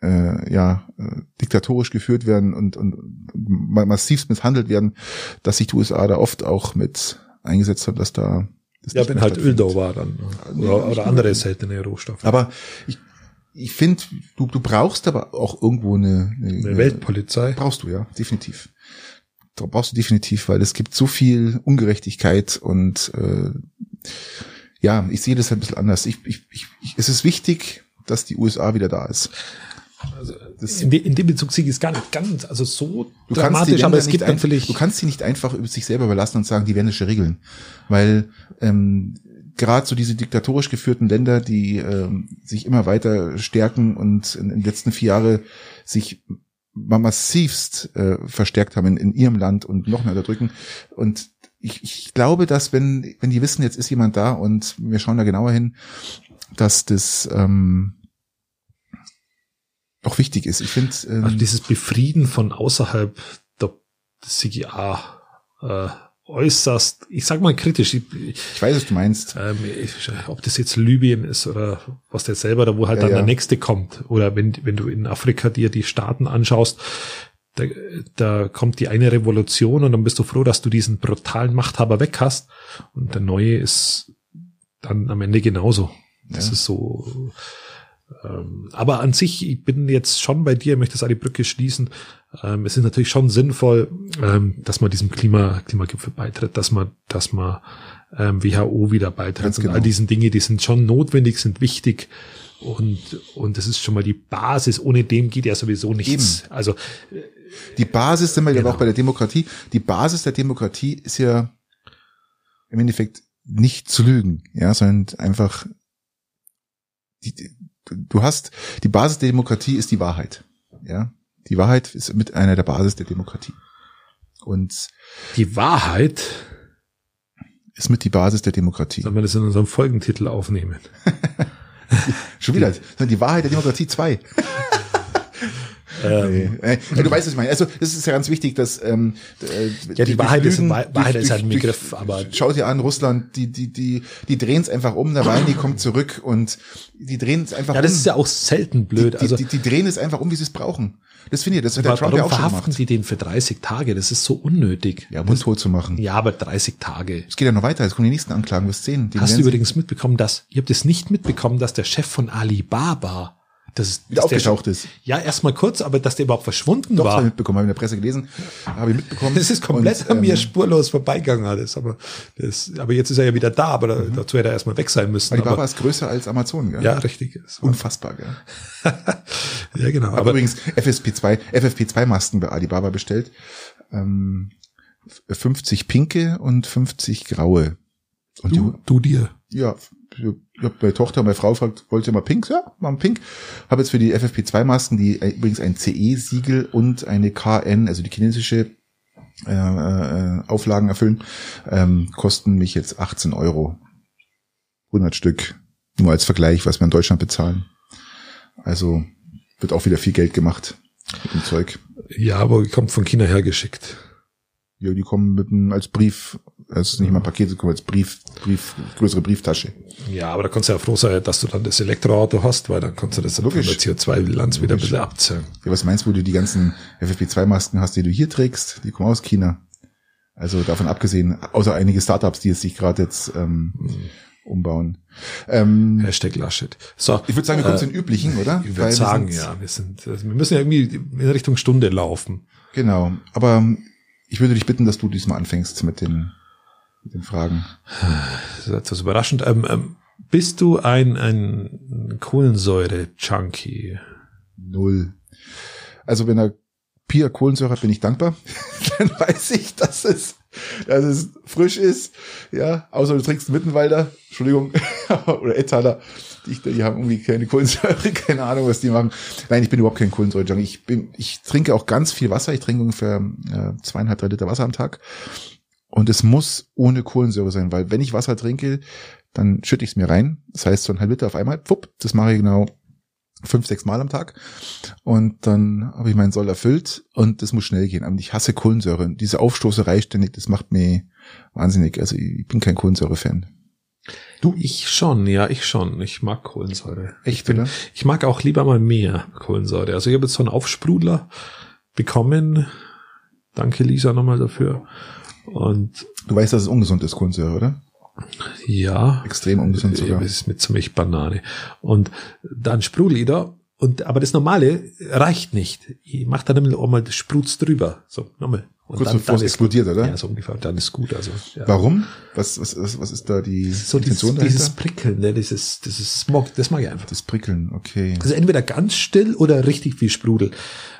äh, ja äh, diktatorisch geführt werden und, und massivst misshandelt werden, dass sich die USA da oft auch mit eingesetzt haben, dass da ja, wenn halt Öl da war dann oder, oder andere seltene Rohstoffe. Aber ich, ich finde, du, du brauchst aber auch irgendwo eine, eine, eine Weltpolizei. Brauchst du ja, definitiv. Da brauchst du definitiv, weil es gibt so viel Ungerechtigkeit und äh, ja, ich sehe das ein bisschen anders. Ich, ich, ich, es ist wichtig, dass die USA wieder da ist. Also in, de, in, dem Bezug sehe ich es gar nicht ganz, also so du dramatisch, aber es gibt ein, natürlich. Du kannst sie nicht einfach über sich selber überlassen und sagen, die werden es regeln. Weil ähm, gerade so diese diktatorisch geführten Länder, die ähm, sich immer weiter stärken und in, in den letzten vier Jahre sich massivst äh, verstärkt haben in, in ihrem Land und noch mehr unterdrücken. Und ich, ich glaube, dass wenn, wenn die wissen, jetzt ist jemand da und wir schauen da genauer hin, dass das ähm, auch wichtig ist. Ich finde ähm, also dieses Befrieden von außerhalb der CGA äh, äußerst, ich sag mal kritisch. Ich, ich weiß, was du meinst. Ähm, ich, ob das jetzt Libyen ist oder was der selber, da wo halt ja, dann ja. der nächste kommt. Oder wenn, wenn du in Afrika dir die Staaten anschaust, da, da kommt die eine Revolution und dann bist du froh, dass du diesen brutalen Machthaber weg hast. Und der neue ist dann am Ende genauso. Das ja. ist so, aber an sich, ich bin jetzt schon bei dir, möchte das an die Brücke schließen. Ähm, es ist natürlich schon sinnvoll, ähm, dass man diesem Klima, Klimagipfel beitritt, dass man, dass man ähm, WHO wieder beitritt. Ganz genau. Und all diesen Dinge, die sind schon notwendig, sind wichtig. Und, und das ist schon mal die Basis. Ohne dem geht ja sowieso nichts. Eben. Also, die Basis, sind wir genau. ja auch bei der Demokratie. Die Basis der Demokratie ist ja im Endeffekt nicht zu lügen, ja, sondern einfach die, du hast, die Basis der Demokratie ist die Wahrheit. Ja, die Wahrheit ist mit einer der Basis der Demokratie. Und die Wahrheit ist mit die Basis der Demokratie. Sollen wir das in unserem Folgentitel aufnehmen? *laughs* Schon wieder. Die Wahrheit der Demokratie 2. Ähm, nee. ja, du weißt, was ich meine. Also es ist ja ganz wichtig, dass ähm, äh, ja die, die Wahrheit Lügen, ist Wahrheit durch, ist halt ein Begriff, aber schau dir an, Russland, die die die die drehen es einfach um, der Nawalny *clears throat* kommt zurück und die drehen es einfach ja, um. Das ist ja auch selten blöd. Die, also die, die, die drehen es einfach um, wie sie es brauchen. Das finde ich, das hat der Trump ja auch verhaften schon gemacht. die den für 30 Tage? Das ist so unnötig. Ja, mundtot zu machen. Ja, aber 30 Tage. Es geht ja noch weiter, jetzt kommen die nächsten Anklagen, wirst sehen. Hast du übrigens mitbekommen, dass, ihr habt es nicht mitbekommen, dass der Chef von Alibaba das wieder aufgetaucht ist. Ja, erstmal kurz, aber dass der überhaupt verschwunden Doch, war. Habe ich mitbekommen, habe in der Presse gelesen, habe ich mitbekommen. Das ist komplett und, an mir ähm, spurlos vorbeigegangen alles, aber das, aber jetzt ist er ja wieder da, aber mhm. dazu hätte er erstmal weg sein müssen. Alibaba aber, ist größer als Amazon, gell? Ja, richtig. Unfassbar, gell? *laughs* ja, genau. Aber, aber übrigens FSP2, FFP2 Masken bei Alibaba bestellt, ähm, 50 pinke und 50 graue. Und du, du dir? Ja, ich habe meine Tochter, meine Frau fragt, wollt ihr mal pink? Ja, mal pink. Habe jetzt für die FFP2-Masken, die äh, übrigens ein CE-Siegel und eine KN, also die chinesische äh, äh, Auflagen erfüllen, ähm, kosten mich jetzt 18 Euro. 100 Stück. Nur als Vergleich, was wir in Deutschland bezahlen. Also wird auch wieder viel Geld gemacht mit dem Zeug. Ja, aber kommt von China hergeschickt. Ja, die kommen mit einem, als Brief, es ist nicht mal Paket, kommen als Brief, Brief, größere Brieftasche. Ja, aber da kannst du ja froh sein, dass du dann das Elektroauto hast, weil dann kannst du das dann der CO2-Bilanz wieder ein bisschen abzählen. Ja, was meinst du, wo du die ganzen FFP2-Masken hast, die du hier trägst? Die kommen aus China. Also davon abgesehen, außer einige Startups, die es sich gerade jetzt ähm, hm. umbauen. Ähm, Hashtag Laschet. So, ich würde sagen, wir kommen äh, zu den üblichen, oder? Ich würde sagen, wir ja, wir sind, wir müssen ja irgendwie in Richtung Stunde laufen. Genau, aber ich würde dich bitten, dass du diesmal anfängst mit den, mit den Fragen. Das ist etwas überraschend. Ähm, ähm, Bist du ein, ein Kohlensäure-Junkie? Null. Also wenn er Pia Kohlensäure hat, bin ich dankbar. *laughs* Dann weiß ich, dass es, dass es frisch ist. Ja, außer du trinkst Mittenwalder, Entschuldigung, *laughs* oder Ettaler. Die, die haben irgendwie keine Kohlensäure, *laughs* keine Ahnung, was die machen. Nein, ich bin überhaupt kein Kohlensäure-Junkie. Ich bin, ich trinke auch ganz viel Wasser. Ich trinke ungefähr äh, zweieinhalb, drei Liter Wasser am Tag. Und es muss ohne Kohlensäure sein, weil wenn ich Wasser trinke, dann schütte ich es mir rein. Das heißt, so ein halb Liter auf einmal, pfupp, das mache ich genau fünf, sechs Mal am Tag. Und dann habe ich meinen Soll erfüllt und das muss schnell gehen. Und ich hasse Kohlensäure. Diese Aufstoßerei ständig, das macht mir wahnsinnig. Also ich bin kein Kohlensäure-Fan. Du? Ich schon, ja, ich schon. Ich mag Kohlensäure. Echt, ich bin, oder? Ich mag auch lieber mal mehr Kohlensäure. Also ich habe jetzt so einen Aufsprudler bekommen. Danke Lisa nochmal dafür. Und du weißt, dass es ungesund ist, Kohlensäure, oder? Ja. Extrem ungesund sogar. Das ist mit ziemlich Banane. Und dann sprudel ich da. Und, aber das Normale reicht nicht. Ich mach dann auch mal das Sprutz drüber. So, nochmal. Und Kurz dann, bevor es dann explodiert, ist, oder? Ja, so ungefähr. Dann ist gut. Also, ja. Warum? Was, was, was, was ist da die So dieses, Intention dieses dahinter? Prickeln, ne, dieses, dieses Smog, das mag ich einfach. Das Prickeln, okay. Also entweder ganz still oder richtig viel Sprudel.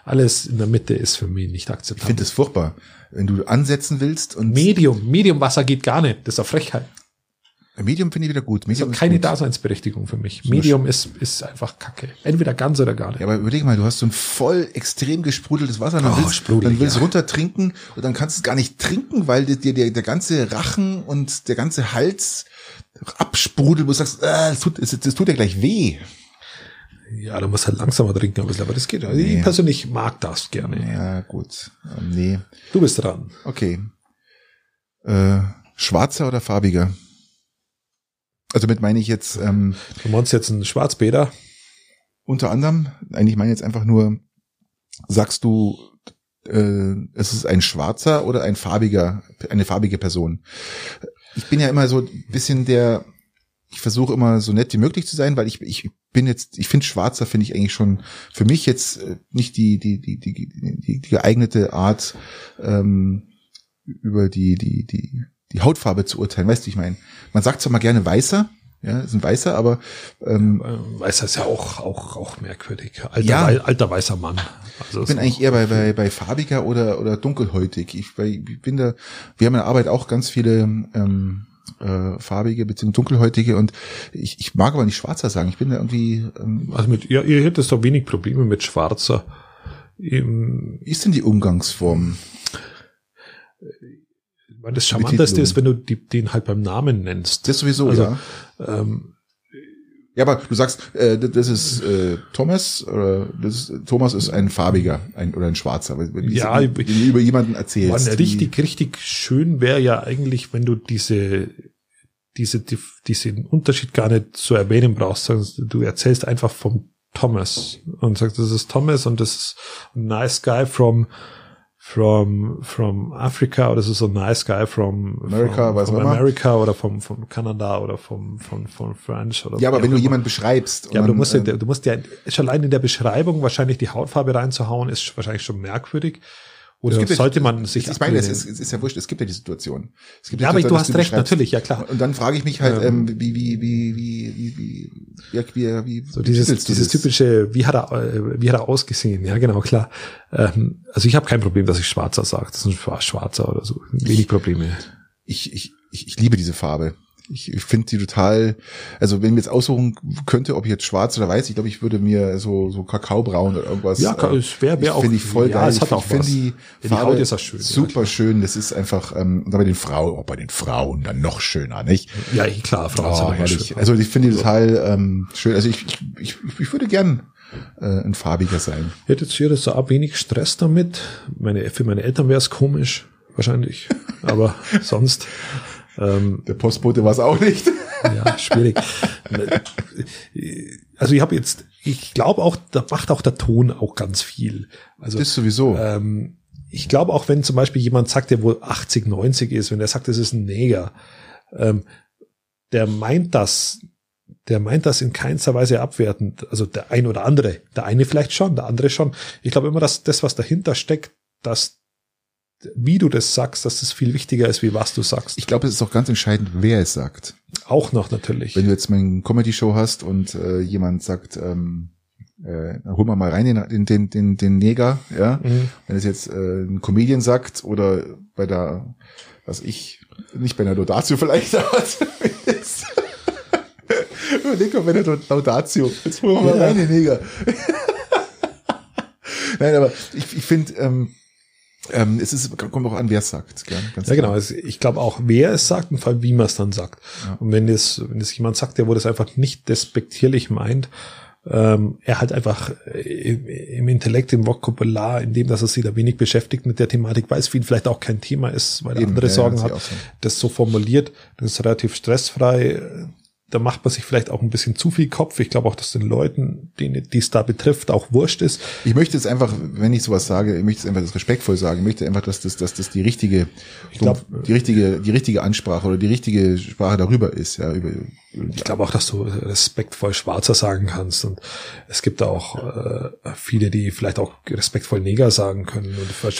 Alles in der Mitte ist für mich nicht Ich akzeptabel. finde das furchtbar. Wenn du ansetzen willst und Medium, Medium-Wasser geht gar nicht. Das ist eine Frechheit. Medium finde ich wieder gut. Das Medium ist keine gut. Daseinsberechtigung für mich. Medium ist, ist einfach Kacke. Entweder ganz oder gar nicht. Ja, aber überleg mal, du hast so ein voll extrem gesprudeltes Wasser, dann Oh, willst, sprudelig, dann willst du ja. runter trinken und dann kannst du es gar nicht trinken, weil dir der, der, ganze Rachen und der ganze Hals absprudelt, wo du sagst, äh, das, tut, das, das tut dir gleich weh. Ja, du musst halt langsamer trinken ein bisschen, aber das geht. Also Nee. Ich persönlich mag das gerne. Ja, gut. Ähm, nee. Du bist dran. Okay. Äh, schwarzer oder farbiger? Also mit meine ich jetzt ähm, Du meinst jetzt einen Schwarzbäder? unter anderem, eigentlich meine ich jetzt einfach nur, sagst du, äh, es ist ein schwarzer oder ein farbiger, eine farbige Person? Ich bin ja immer so ein bisschen der, ich versuche immer so nett wie möglich zu sein, weil ich, ich bin jetzt, ich finde schwarzer finde ich eigentlich schon für mich jetzt äh, nicht die, die, die, die, die, die geeignete Art, ähm, über die, die, die, die Hautfarbe zu urteilen. Weißt du, ich meine? Man sagt zwar mal gerne weißer, ja, ist ein weißer, aber ähm, Äh, Weißer ist ja auch, auch, auch merkwürdig. Alter, Ja. alter weißer Mann. Also Ich bin eigentlich eher bei, bei, bei farbiger oder, oder dunkelhäutig. Ich, ich bin da, wir haben in der Arbeit auch ganz viele ähm, äh, farbige bzw. dunkelhäutige und ich, ich mag aber nicht schwarzer sagen. Ich bin da irgendwie, ähm, Also mit, ja, ihr hättet doch wenig Probleme mit Schwarzer. Ähm, wie ist denn die Umgangsform? Meine, das Charmanteste ist, wenn du die, den halt beim Namen nennst. Das sowieso, Also, ja. Ähm, Ja, aber du sagst, äh, das- ist äh, Thomas, oder das ist, Thomas ist ein farbiger ein, oder ein schwarzer. Wenn, Ja, wenn du über jemanden erzählst. Man, die- richtig, richtig schön wäre ja eigentlich, wenn du diese, diese, die, diesen Unterschied gar nicht zu erwähnen brauchst, sondern du erzählst einfach vom Thomas und sagst, das ist Thomas und das ist a nice guy from from from Africa oder so a nice guy from America, from, from. America oder vom vom Kanada oder vom vom von French oder Ja, aber wenn du jemanden beschreibst. Ja, aber du musst ja, ähm, du musst ja, schon allein in der Beschreibung wahrscheinlich die Hautfarbe reinzuhauen, ist wahrscheinlich schon merkwürdig. Oder gibt ja- sollte man sich Ich meine, es ist, es ist ja wurscht, es gibt ja die Situation. Es gibt Ja, aber Situation, du hast recht, beschreibst. natürlich, ja klar. Und dann frage ich mich halt, Ähm, wie, wie, wie, wie, wie, wie, wie, wie, wie, So dieses, du dieses typische, wie hat er, äh, wie hat er ausgesehen? Ja, genau, klar. Ähm, also ich habe kein Problem, dass ich Schwarzer sage. Das ist ein Schwa- Schwarzer oder so. Wenig Probleme. Ich, ich, ich, ich liebe diese Farbe. Ich, ich finde die total, also wenn ich mir jetzt aussuchen könnte, ob ich jetzt schwarz oder weiß, ich glaube, ich würde mir so, so Kakaobraun oder irgendwas. Ja, äh, es wäre wär ich auch. Finde ich voll ja, geil. es hat ich auch finde was. die die Farbe Haut ist auch schön. super schön. Das ist einfach, ähm, und bei den Frauen, auch bei den Frauen dann noch schöner, nicht? Ja, eh, klar, Frauen sind Oh, herrlich. schön. Also ich finde die total ähm, schön. Also ich, ich, ich, ich würde gern äh, ein farbiger sein. Ich hätte jetzt hier so auch wenig Stress damit. Meine, für meine Eltern wäre es komisch, wahrscheinlich. *laughs* Aber sonst, ähm, Der Postbote war es auch nicht. *laughs* ja, schwierig. Also ich habe jetzt, ich glaube auch, da macht auch der Ton auch ganz viel. Also Das sowieso. ähm, ich glaube auch, wenn zum Beispiel jemand sagt, der wohl 80, 90 ist, wenn der sagt, das ist ein Neger, ähm, der meint das, der meint das in keinster Weise abwertend. Also der ein oder andere, der eine vielleicht schon, der andere schon. Ich glaube immer, dass das, was dahinter steckt, dass wie du das sagst, dass das viel wichtiger ist, wie was du sagst. Ich glaube, es ist auch ganz entscheidend, wer es sagt. auch noch natürlich. Wenn du jetzt mal eine Comedy-Show hast und äh, jemand sagt, ähm, äh, hol mal mal rein den, den, den, den Neger, ja. Mhm. Wenn es jetzt äh, ein Comedian sagt oder bei der, was ich, nicht bei einer Laudatio vielleicht, *laughs* *laughs* Überleg mal bei der Laudatio. Jetzt holen wir mal ja. rein den Neger. *laughs* Nein, aber ich, ich finde, ähm, ähm, es ist, kommt auch an, wer es sagt. Gell? Ganz ja, genau. Also ich glaube auch, wer es sagt und vor allem, wie man es dann sagt. Ja. Und wenn es, wenn es jemand sagt, der wo das einfach nicht despektierlich meint, ähm, er halt einfach im, im Intellekt, im Vokabular, in dem, dass er sich da wenig beschäftigt mit der Thematik, für ihn vielleicht auch kein Thema ist, weil er Eben, andere ja, Sorgen hat, so. das so formuliert, das ist relativ stressfrei, da macht man sich vielleicht auch ein bisschen zu viel Kopf. Ich glaube auch, dass den Leuten, die, es da betrifft, auch wurscht ist. Ich möchte es einfach, wenn ich sowas sage, ich möchte es einfach das respektvoll sagen. Ich möchte einfach, dass das, dass das die richtige, ich glaub, die richtige, die richtige Ansprache oder die richtige Sprache darüber ist. Ja, über, ich glaube auch, dass du respektvoll Schwarzer sagen kannst. Und es gibt auch äh, viele, die vielleicht auch respektvoll Neger sagen können.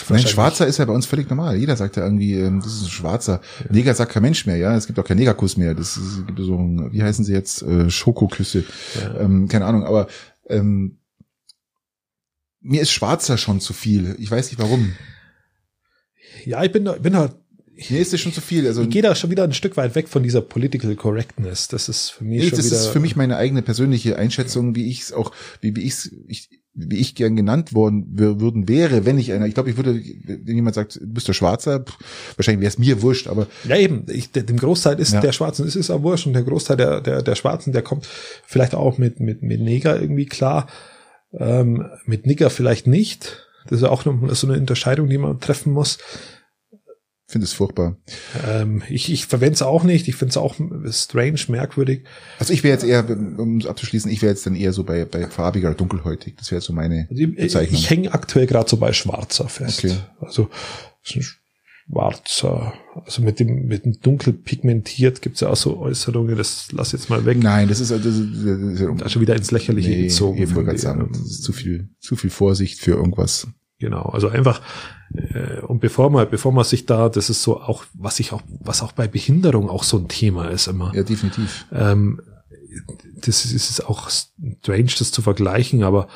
Nein, Schwarzer ist ja bei uns völlig normal. Jeder sagt ja irgendwie, ähm, das ist ein Schwarzer. Ja. Neger sagt kein Mensch mehr. Ja, es gibt auch keinen Negerkuss mehr. Das ist, gibt so ein, wie heißen sie jetzt? Äh, Schokoküsse. Ja. Ähm, keine Ahnung. Aber ähm, mir ist Schwarzer schon zu viel. Ich weiß nicht warum. Ja, ich bin, bin halt mir ist das schon zu viel. Also ich gehe da schon wieder ein Stück weit weg von dieser Political Correctness. Das ist für mich nee, schon das wieder. Das ist für mich meine eigene persönliche Einschätzung, wie ich es auch, wie, wie ich ich, wie ich gern genannt worden würden wäre, wenn ich einer. Ich glaube, ich würde, wenn jemand sagt, du bist der Schwarzer, wahrscheinlich wäre es mir wurscht, aber ja eben. Ich, dem Großteil ist ja. der Schwarzen ist es auch wurscht und der Großteil der der der Schwarzen, der kommt vielleicht auch mit mit mit Neger irgendwie klar, ähm, mit Nigger vielleicht nicht. Das ist auch noch so eine Unterscheidung, die man treffen muss finde es furchtbar. Ähm, ich ich verwende es auch nicht. Ich finde es auch strange, merkwürdig. Also ich wäre jetzt eher, um es abzuschließen, ich wäre jetzt dann eher so bei, bei farbiger, dunkelhäutig. Das wäre so meine also ich, Bezeichnung. Ich, ich hänge aktuell gerade so bei schwarzer fest. Okay. Also schwarzer, also mit dem mit dem dunkel pigmentiert gibt's ja auch so Äußerungen. Das lass jetzt mal weg. Nein, das ist, das ist, das ist da schon wieder ins Lächerliche nee, gezogen. Ich wollte sagen, das ist zu viel zu viel Vorsicht für irgendwas. Genau, also einfach äh, und bevor man, bevor man sich da, das ist so auch, was ich auch, was auch bei Behinderung auch so ein Thema ist immer. Ja, definitiv. Ähm, das ist, ist auch strange, das zu vergleichen, aber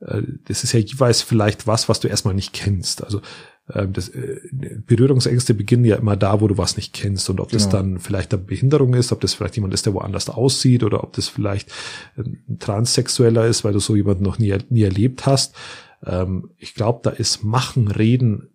äh, das ist ja jeweils vielleicht was, was du erstmal nicht kennst. Also äh, das, äh, Berührungsängste beginnen ja immer da, wo du was nicht kennst. Und ob genau. das dann vielleicht eine Behinderung ist, ob das vielleicht jemand ist, der woanders aussieht, oder ob das vielleicht ein Transsexueller ist, weil du so jemanden noch nie, nie erlebt hast ähm, ich glaube, da ist Machen, Reden,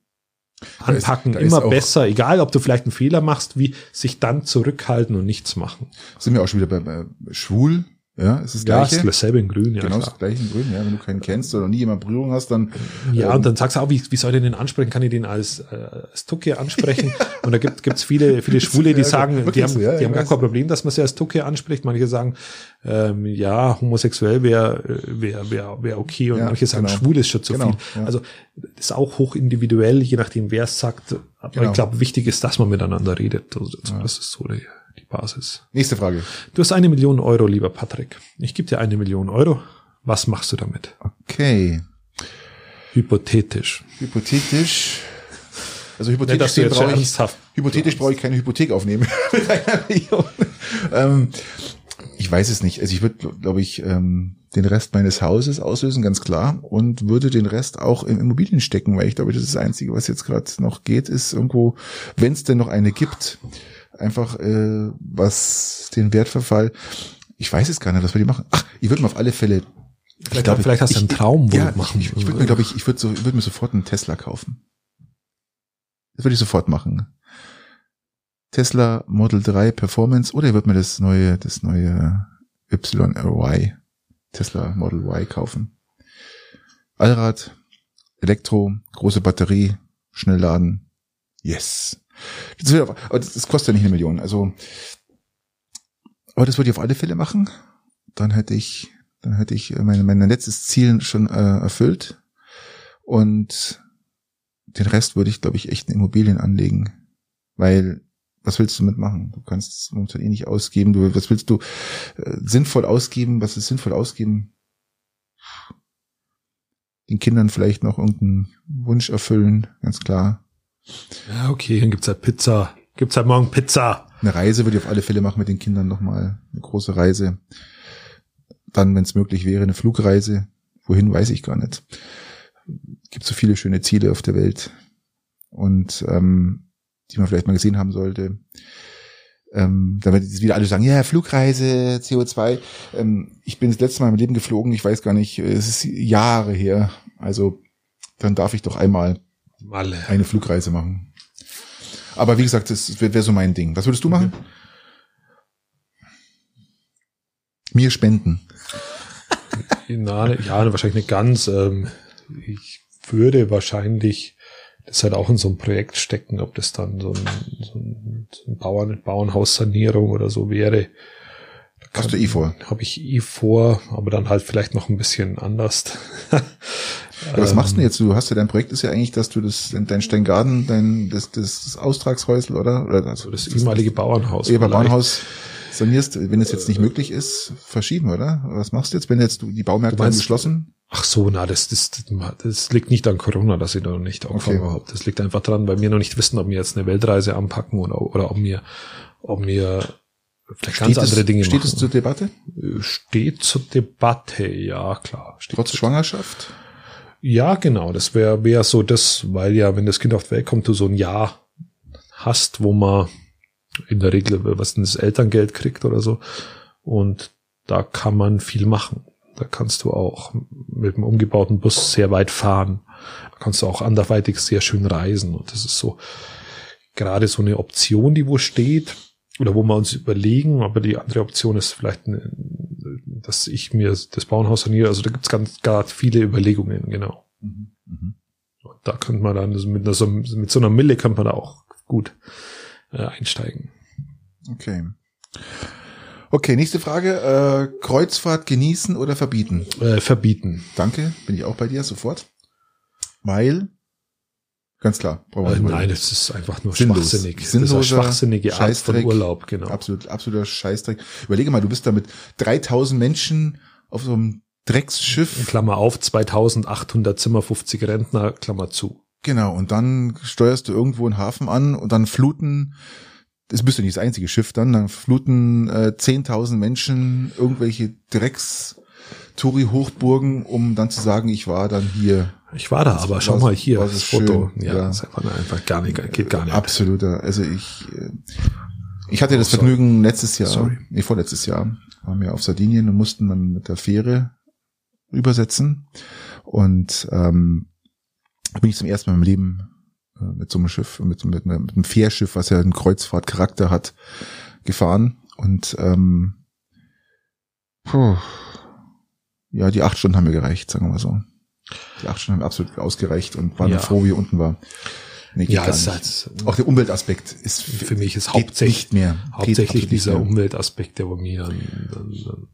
Anpacken da ist, da immer besser, egal ob du vielleicht einen Fehler machst, wie sich dann zurückhalten und nichts machen. Sind wir auch schon wieder bei, bei schwul, ja, ist das gleiche. Ja, ist dasselbe in grün, ja. Genau, klar. das gleiche in grün, ja. Wenn du keinen kennst oder nie jemand Berührung hast, dann. Ja, ähm, und dann sagst du auch, wie, wie soll ich den ansprechen? Kann ich den als, äh, als Tucke ansprechen? *laughs* und da gibt es viele, viele Schwule, die ja, sagen, die haben, so, ja, die haben gar kein Problem, dass man sie als Tucke anspricht. Manche sagen, ähm, ja, homosexuell wäre wär, wär, wär okay und ja, manche sagen, genau. schwul ist schon zu genau, viel. Also das ist auch hoch individuell, je nachdem, wer es sagt. Aber genau. ich glaube, wichtig ist, dass man miteinander redet. Also, das ist so die Basis. Nächste Frage. Du hast eine Million Euro, lieber Patrick. Ich gebe dir eine Million Euro. Was machst du damit? Okay. Hypothetisch. Hypothetisch. Also hypothetisch nee, brauche ich, hypothetisch brauche ich keine Hypothek aufnehmen *laughs* ähm, ich weiß es nicht. Also ich würde, glaube ich, ähm, den Rest meines Hauses auslösen, ganz klar, und würde den Rest auch in Immobilien stecken, weil ich glaube, das ist das Einzige, was jetzt gerade noch geht, ist irgendwo, wenn es denn noch eine gibt, einfach äh, was den Wertverfall. Ich weiß es gar nicht, was wir die machen. Ach, ich würde mir auf alle Fälle. Vielleicht, glaub, vielleicht hast du einen Traum, wo ja, du machen. Ich, ich würde mir, glaube ich, ich würde so, ich würde mir sofort einen Tesla kaufen. Das würde ich sofort machen. Tesla Model 3 Performance oder ich würde mir das neue, das neue YY Tesla Model Y kaufen. Allrad, Elektro, große Batterie, schnell laden. Yes. Das, wird, aber das kostet ja nicht eine Million. Also, aber das würde ich auf alle Fälle machen. Dann hätte ich, dann hätte ich mein, mein letztes Ziel schon äh, erfüllt. Und den Rest würde ich, glaube ich, echt in Immobilien anlegen. Weil, was willst du mitmachen? Du kannst es momentan eh nicht ausgeben. Du, was willst du äh, sinnvoll ausgeben? Was ist sinnvoll ausgeben? Den Kindern vielleicht noch irgendeinen Wunsch erfüllen, ganz klar. Ja, okay, dann gibt's halt Pizza. Gibt's halt morgen Pizza. Eine Reise würde ich auf alle Fälle machen mit den Kindern nochmal. Eine große Reise. Dann, wenn es möglich wäre, eine Flugreise. Wohin weiß ich gar nicht. Gibt so viele schöne Ziele auf der Welt. Und ähm, die man vielleicht mal gesehen haben sollte. Ähm, da werden jetzt wieder alle sagen, ja, Flugreise, CO2. Ähm, ich bin das letzte Mal im Leben geflogen, ich weiß gar nicht, es ist Jahre her. Also dann darf ich doch einmal Malle. eine Flugreise machen. Aber wie gesagt, das wäre wär so mein Ding. Was würdest du machen? Mir spenden. *laughs* Na, ja, wahrscheinlich nicht ganz. Ähm, ich würde wahrscheinlich das halt auch in so ein Projekt stecken, ob das dann so ein, so ein, so ein Bauern, Bauernhaussanierung oder so wäre. Hast du eh vor? Habe ich eh vor, aber dann halt vielleicht noch ein bisschen anders. *laughs* Ja, was machst du denn jetzt? Du hast ja dein Projekt ist ja eigentlich, dass du das dein Steingarten, dein das, das, das Austragshäusl oder oder also das, das ehemalige Bauernhaus. Ja, Bauernhaus sanierst, wenn es jetzt nicht möglich ist, verschieben, oder? Was machst du jetzt, wenn jetzt die Baumärkte meinst, geschlossen? Ach so, na, das, das, das liegt nicht an Corona, dass ich da noch nicht angefangen okay. habe. Das liegt einfach dran, weil wir noch nicht wissen, ob wir jetzt eine Weltreise anpacken oder, oder ob wir, ob wir vielleicht steht ganz andere es, Dinge steht machen. Es zur Debatte? Steht zur Debatte, ja, klar. Steht Trotz Schwangerschaft? Ja, genau. Das wäre wär so das, weil ja, wenn das Kind auf die Welt kommt, du so ein Jahr hast, wo man in der Regel was denn das Elterngeld kriegt oder so. Und da kann man viel machen. Da kannst du auch mit dem umgebauten Bus sehr weit fahren. Da kannst du auch anderweitig sehr schön reisen. Und das ist so gerade so eine Option, die wo steht oder wo wir uns überlegen. Aber die andere Option ist vielleicht, eine, dass ich mir das Bauernhaus saniere. Also da gibt's ganz gar viele Überlegungen, genau. Mhm. Mhm. Und da könnte man dann mit, einer, mit so einer Mille könnte man da auch gut äh, einsteigen. Okay. Okay, nächste Frage. Äh, Kreuzfahrt genießen oder verbieten? Äh, verbieten. Danke, bin ich auch bei dir sofort. Weil, ganz klar. Äh, nein, es ist einfach nur Sinnlos. schwachsinnig. Sinnloser, schwachsinnige Art von Urlaub, genau. Absolut, absoluter Scheißdreck. Überlege mal, du bist da mit 3000 Menschen auf so einem Drecksschiff. Klammer auf, 2800 Zimmer, 50 Rentner, Klammer zu. Genau, und dann steuerst du irgendwo einen Hafen an und dann fluten das bist du nicht das einzige Schiff dann, dann fluten äh, 10.000 Menschen irgendwelche Drecks Touri-Hochburgen, um dann zu sagen, ich war dann hier. Ich war da, das aber schau mal hier, das Foto. Schön, ja, ja. Das ist einfach, einfach gar nicht, geht gar nicht. Absoluter. Also ich, äh, ich hatte das oh, Vergnügen letztes Jahr, sorry. nee, vorletztes Jahr, waren wir auf Sardinien und mussten dann mit der Fähre übersetzen. Und ähm, bin ich zum ersten Mal im Leben äh, mit so einem Schiff, mit, mit, mit einem Fährschiff, was ja einen Kreuzfahrtcharakter hat, gefahren. Und ähm, puh, ja, die acht Stunden haben mir gereicht, sagen wir mal so. Die acht Stunden haben absolut ausgereicht und waren ja. froh, wie unten war. Nee, ja, es ist auch der Umweltaspekt ist für mich ist hauptsächlich nicht mehr hauptsächlich dieser mehr. Umweltaspekt, der bei mir dann, dann, dann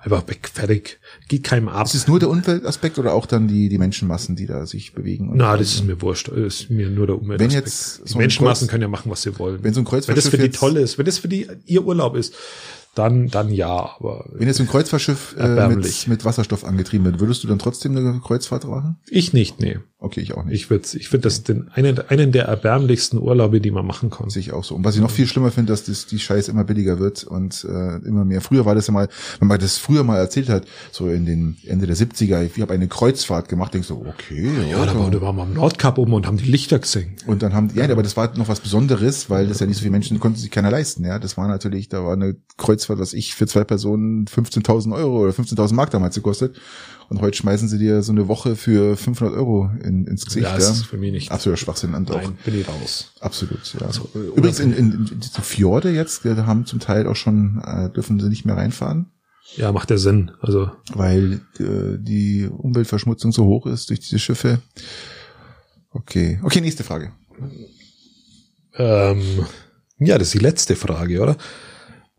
einfach weg, fertig. Geht keinem ab. Ist es nur der Umweltaspekt oder auch dann die, die Menschenmassen, die da sich bewegen? Na, das ist mir wurscht. Das ist mir nur der Umweltaspekt. Wenn jetzt so die Menschenmassen Kreuz, können ja machen, was sie wollen. Wenn so ein Kreuzfahrtschiff Wenn das für die toll ist, wenn das für die ihr Urlaub ist, dann, dann ja, aber. Wenn jetzt ein Kreuzfahrtschiff äh, mit, mit Wasserstoff angetrieben wird, würdest du dann trotzdem eine Kreuzfahrt machen? Ich nicht, nee. Okay, ich auch nicht. Ich würde, ich finde das den, einen, einen der erbärmlichsten Urlaube, die man machen kann. Sehe ich auch so. Und was ich noch viel schlimmer finde, dass das, die Scheiße immer billiger wird und äh, immer mehr. Früher war das ja mal, wenn man das früher mal erzählt hat, so in den Ende der 70er, ich habe eine Kreuzfahrt gemacht, denkst du, okay. Ja, da, war, da waren wir am Nordkap oben und haben die Lichter gesehen. Und dann haben, ja, aber das war noch was Besonderes, weil das ja nicht so viele Menschen konnten sich keiner leisten. Ja, das war natürlich, da war eine Kreuzfahrt, was ich für zwei Personen 15.000 Euro oder 15.000 Mark damals gekostet. Und heute schmeißen sie dir so eine Woche für 500 Euro in, ins Gesicht. Ja, das ist für mich nicht. Absoluter Schwachsinn. Und Nein, bin ich raus. Absolut, ja. Also, Übrigens, in, in, in die Fjorde jetzt, die haben zum Teil auch schon, äh, dürfen sie nicht mehr reinfahren. Ja, macht ja Sinn. Also weil äh, die Umweltverschmutzung so hoch ist durch diese Schiffe. Okay, okay, nächste Frage. Ähm, ja, das ist die letzte Frage, oder?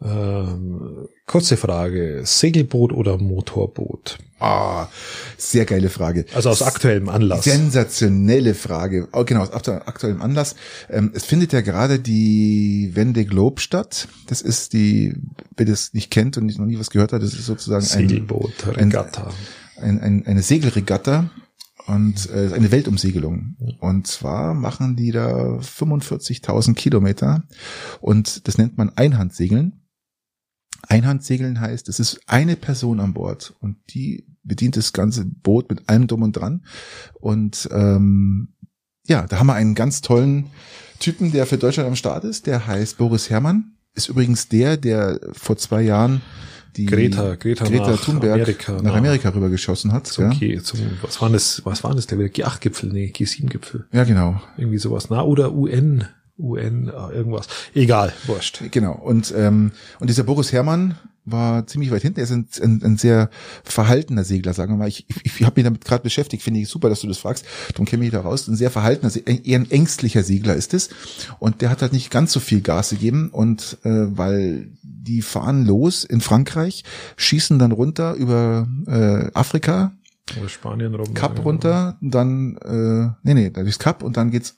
Ähm, kurze Frage. Segelboot oder Motorboot? Ah, sehr geile Frage. Also aus aktuellem Anlass. Sensationelle Frage. Oh, genau, aus aktuellem Anlass. Ähm, es findet ja gerade die Wende Globe statt. Das ist die, wer das nicht kennt und noch nie was gehört hat, das ist sozusagen Segelboot, ein, Regatta. Ein, ein, eine Segelregatta und äh, eine Weltumsegelung. Und zwar machen die da 45.000 Kilometer und das nennt man Einhandsegeln. Einhandsegeln heißt, es ist eine Person an Bord und die bedient das ganze Boot mit allem drum und dran. Und ähm, ja, da haben wir einen ganz tollen Typen, der für Deutschland am Start ist. Der heißt Boris Herrmann. Ist übrigens der, der vor zwei Jahren die Greta, Greta, Greta nach Thunberg Amerika, nach Amerika rübergeschossen hat. Zum, ja. Zum, was war das, was war das, der G8-Gipfel, nee, G7-Gipfel. ja, genau. Irgendwie sowas, na, oder UN, UN, ah, irgendwas. Egal, wurscht. Genau. Und, ähm, und dieser Boris Herrmann war ziemlich weit hinten. Er ist ein, ein, ein sehr verhaltener Segler, sagen wir mal. Ich, ich, ich habe mich damit gerade beschäftigt, finde ich super, dass du das fragst. Darum kenne ich da raus. Ein sehr verhaltener, eher ein ängstlicher Segler ist es. Und der hat halt nicht ganz so viel Gas gegeben. Und äh, weil die fahren los in Frankreich, schießen dann runter über äh, Afrika, Oder Spanien rum. Kap runter, dann, äh, nee, nee, da durchs Kap und dann geht's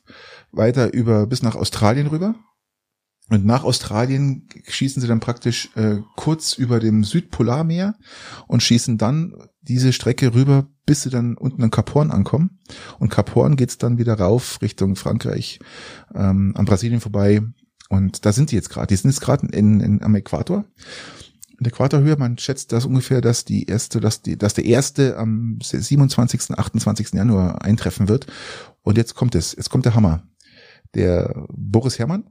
weiter über bis nach Australien rüber. Und nach Australien schießen sie dann praktisch äh, kurz über dem Südpolarmeer und schießen dann diese Strecke rüber, bis sie dann unten an Cap Horn ankommen. Und Cap Horn geht's dann wieder rauf Richtung Frankreich, ähm, an Brasilien vorbei. Und da sind die jetzt gerade. Die sind jetzt gerade in, in, am Äquator in der Äquatorhöhe. Man schätzt das ungefähr, dass die erste, dass die, dass der erste am 27., 28. Januar eintreffen wird. Und jetzt kommt es, jetzt kommt der Hammer. Der Boris Herrmann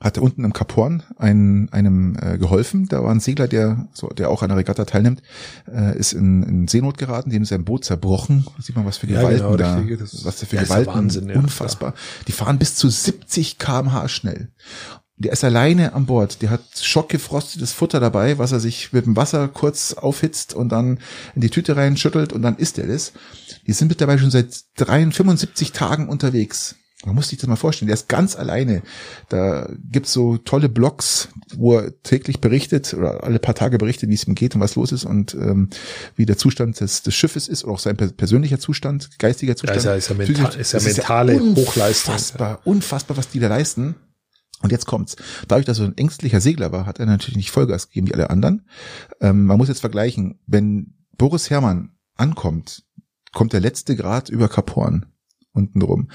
hat unten im Kap Horn ein, einem äh, geholfen. Da war ein Segler, der, so, der auch an der Regatta teilnimmt, äh, ist in, in Seenot geraten, dem ist sein Boot zerbrochen. Sieht man, was für Ja, Gewalten genau, da, richtig, das- was da für ja, ist ja Gewalten, Wahnsinn, ja, unfassbar. Die fahren bis zu 70 kmh schnell. Der ist alleine an Bord. Der hat schockgefrostetes Futter dabei, was er sich mit dem Wasser kurz aufhitzt und dann in die Tüte reinschüttelt und dann isst er das. Die sind mittlerweile schon seit 73, 75 Tagen unterwegs. Man muss sich das mal vorstellen. Der ist ganz alleine. Da gibt's so tolle Blogs, wo er täglich berichtet oder alle paar Tage berichtet, wie es ihm geht und was los ist und ähm, wie der Zustand des, des Schiffes ist oder auch sein per- persönlicher Zustand, geistiger Ja, Zustand. ist ja, ist ja, mental, ist ja mentale Hochleistung. Unfassbar, unfassbar, was die da leisten. Und jetzt kommt's. Dadurch, dass er ein ängstlicher Segler war, hat er natürlich nicht Vollgas gegeben wie alle anderen. Ähm, man muss jetzt vergleichen, wenn Boris Herrmann ankommt, kommt der letzte Grad über Kap Horn unten drum.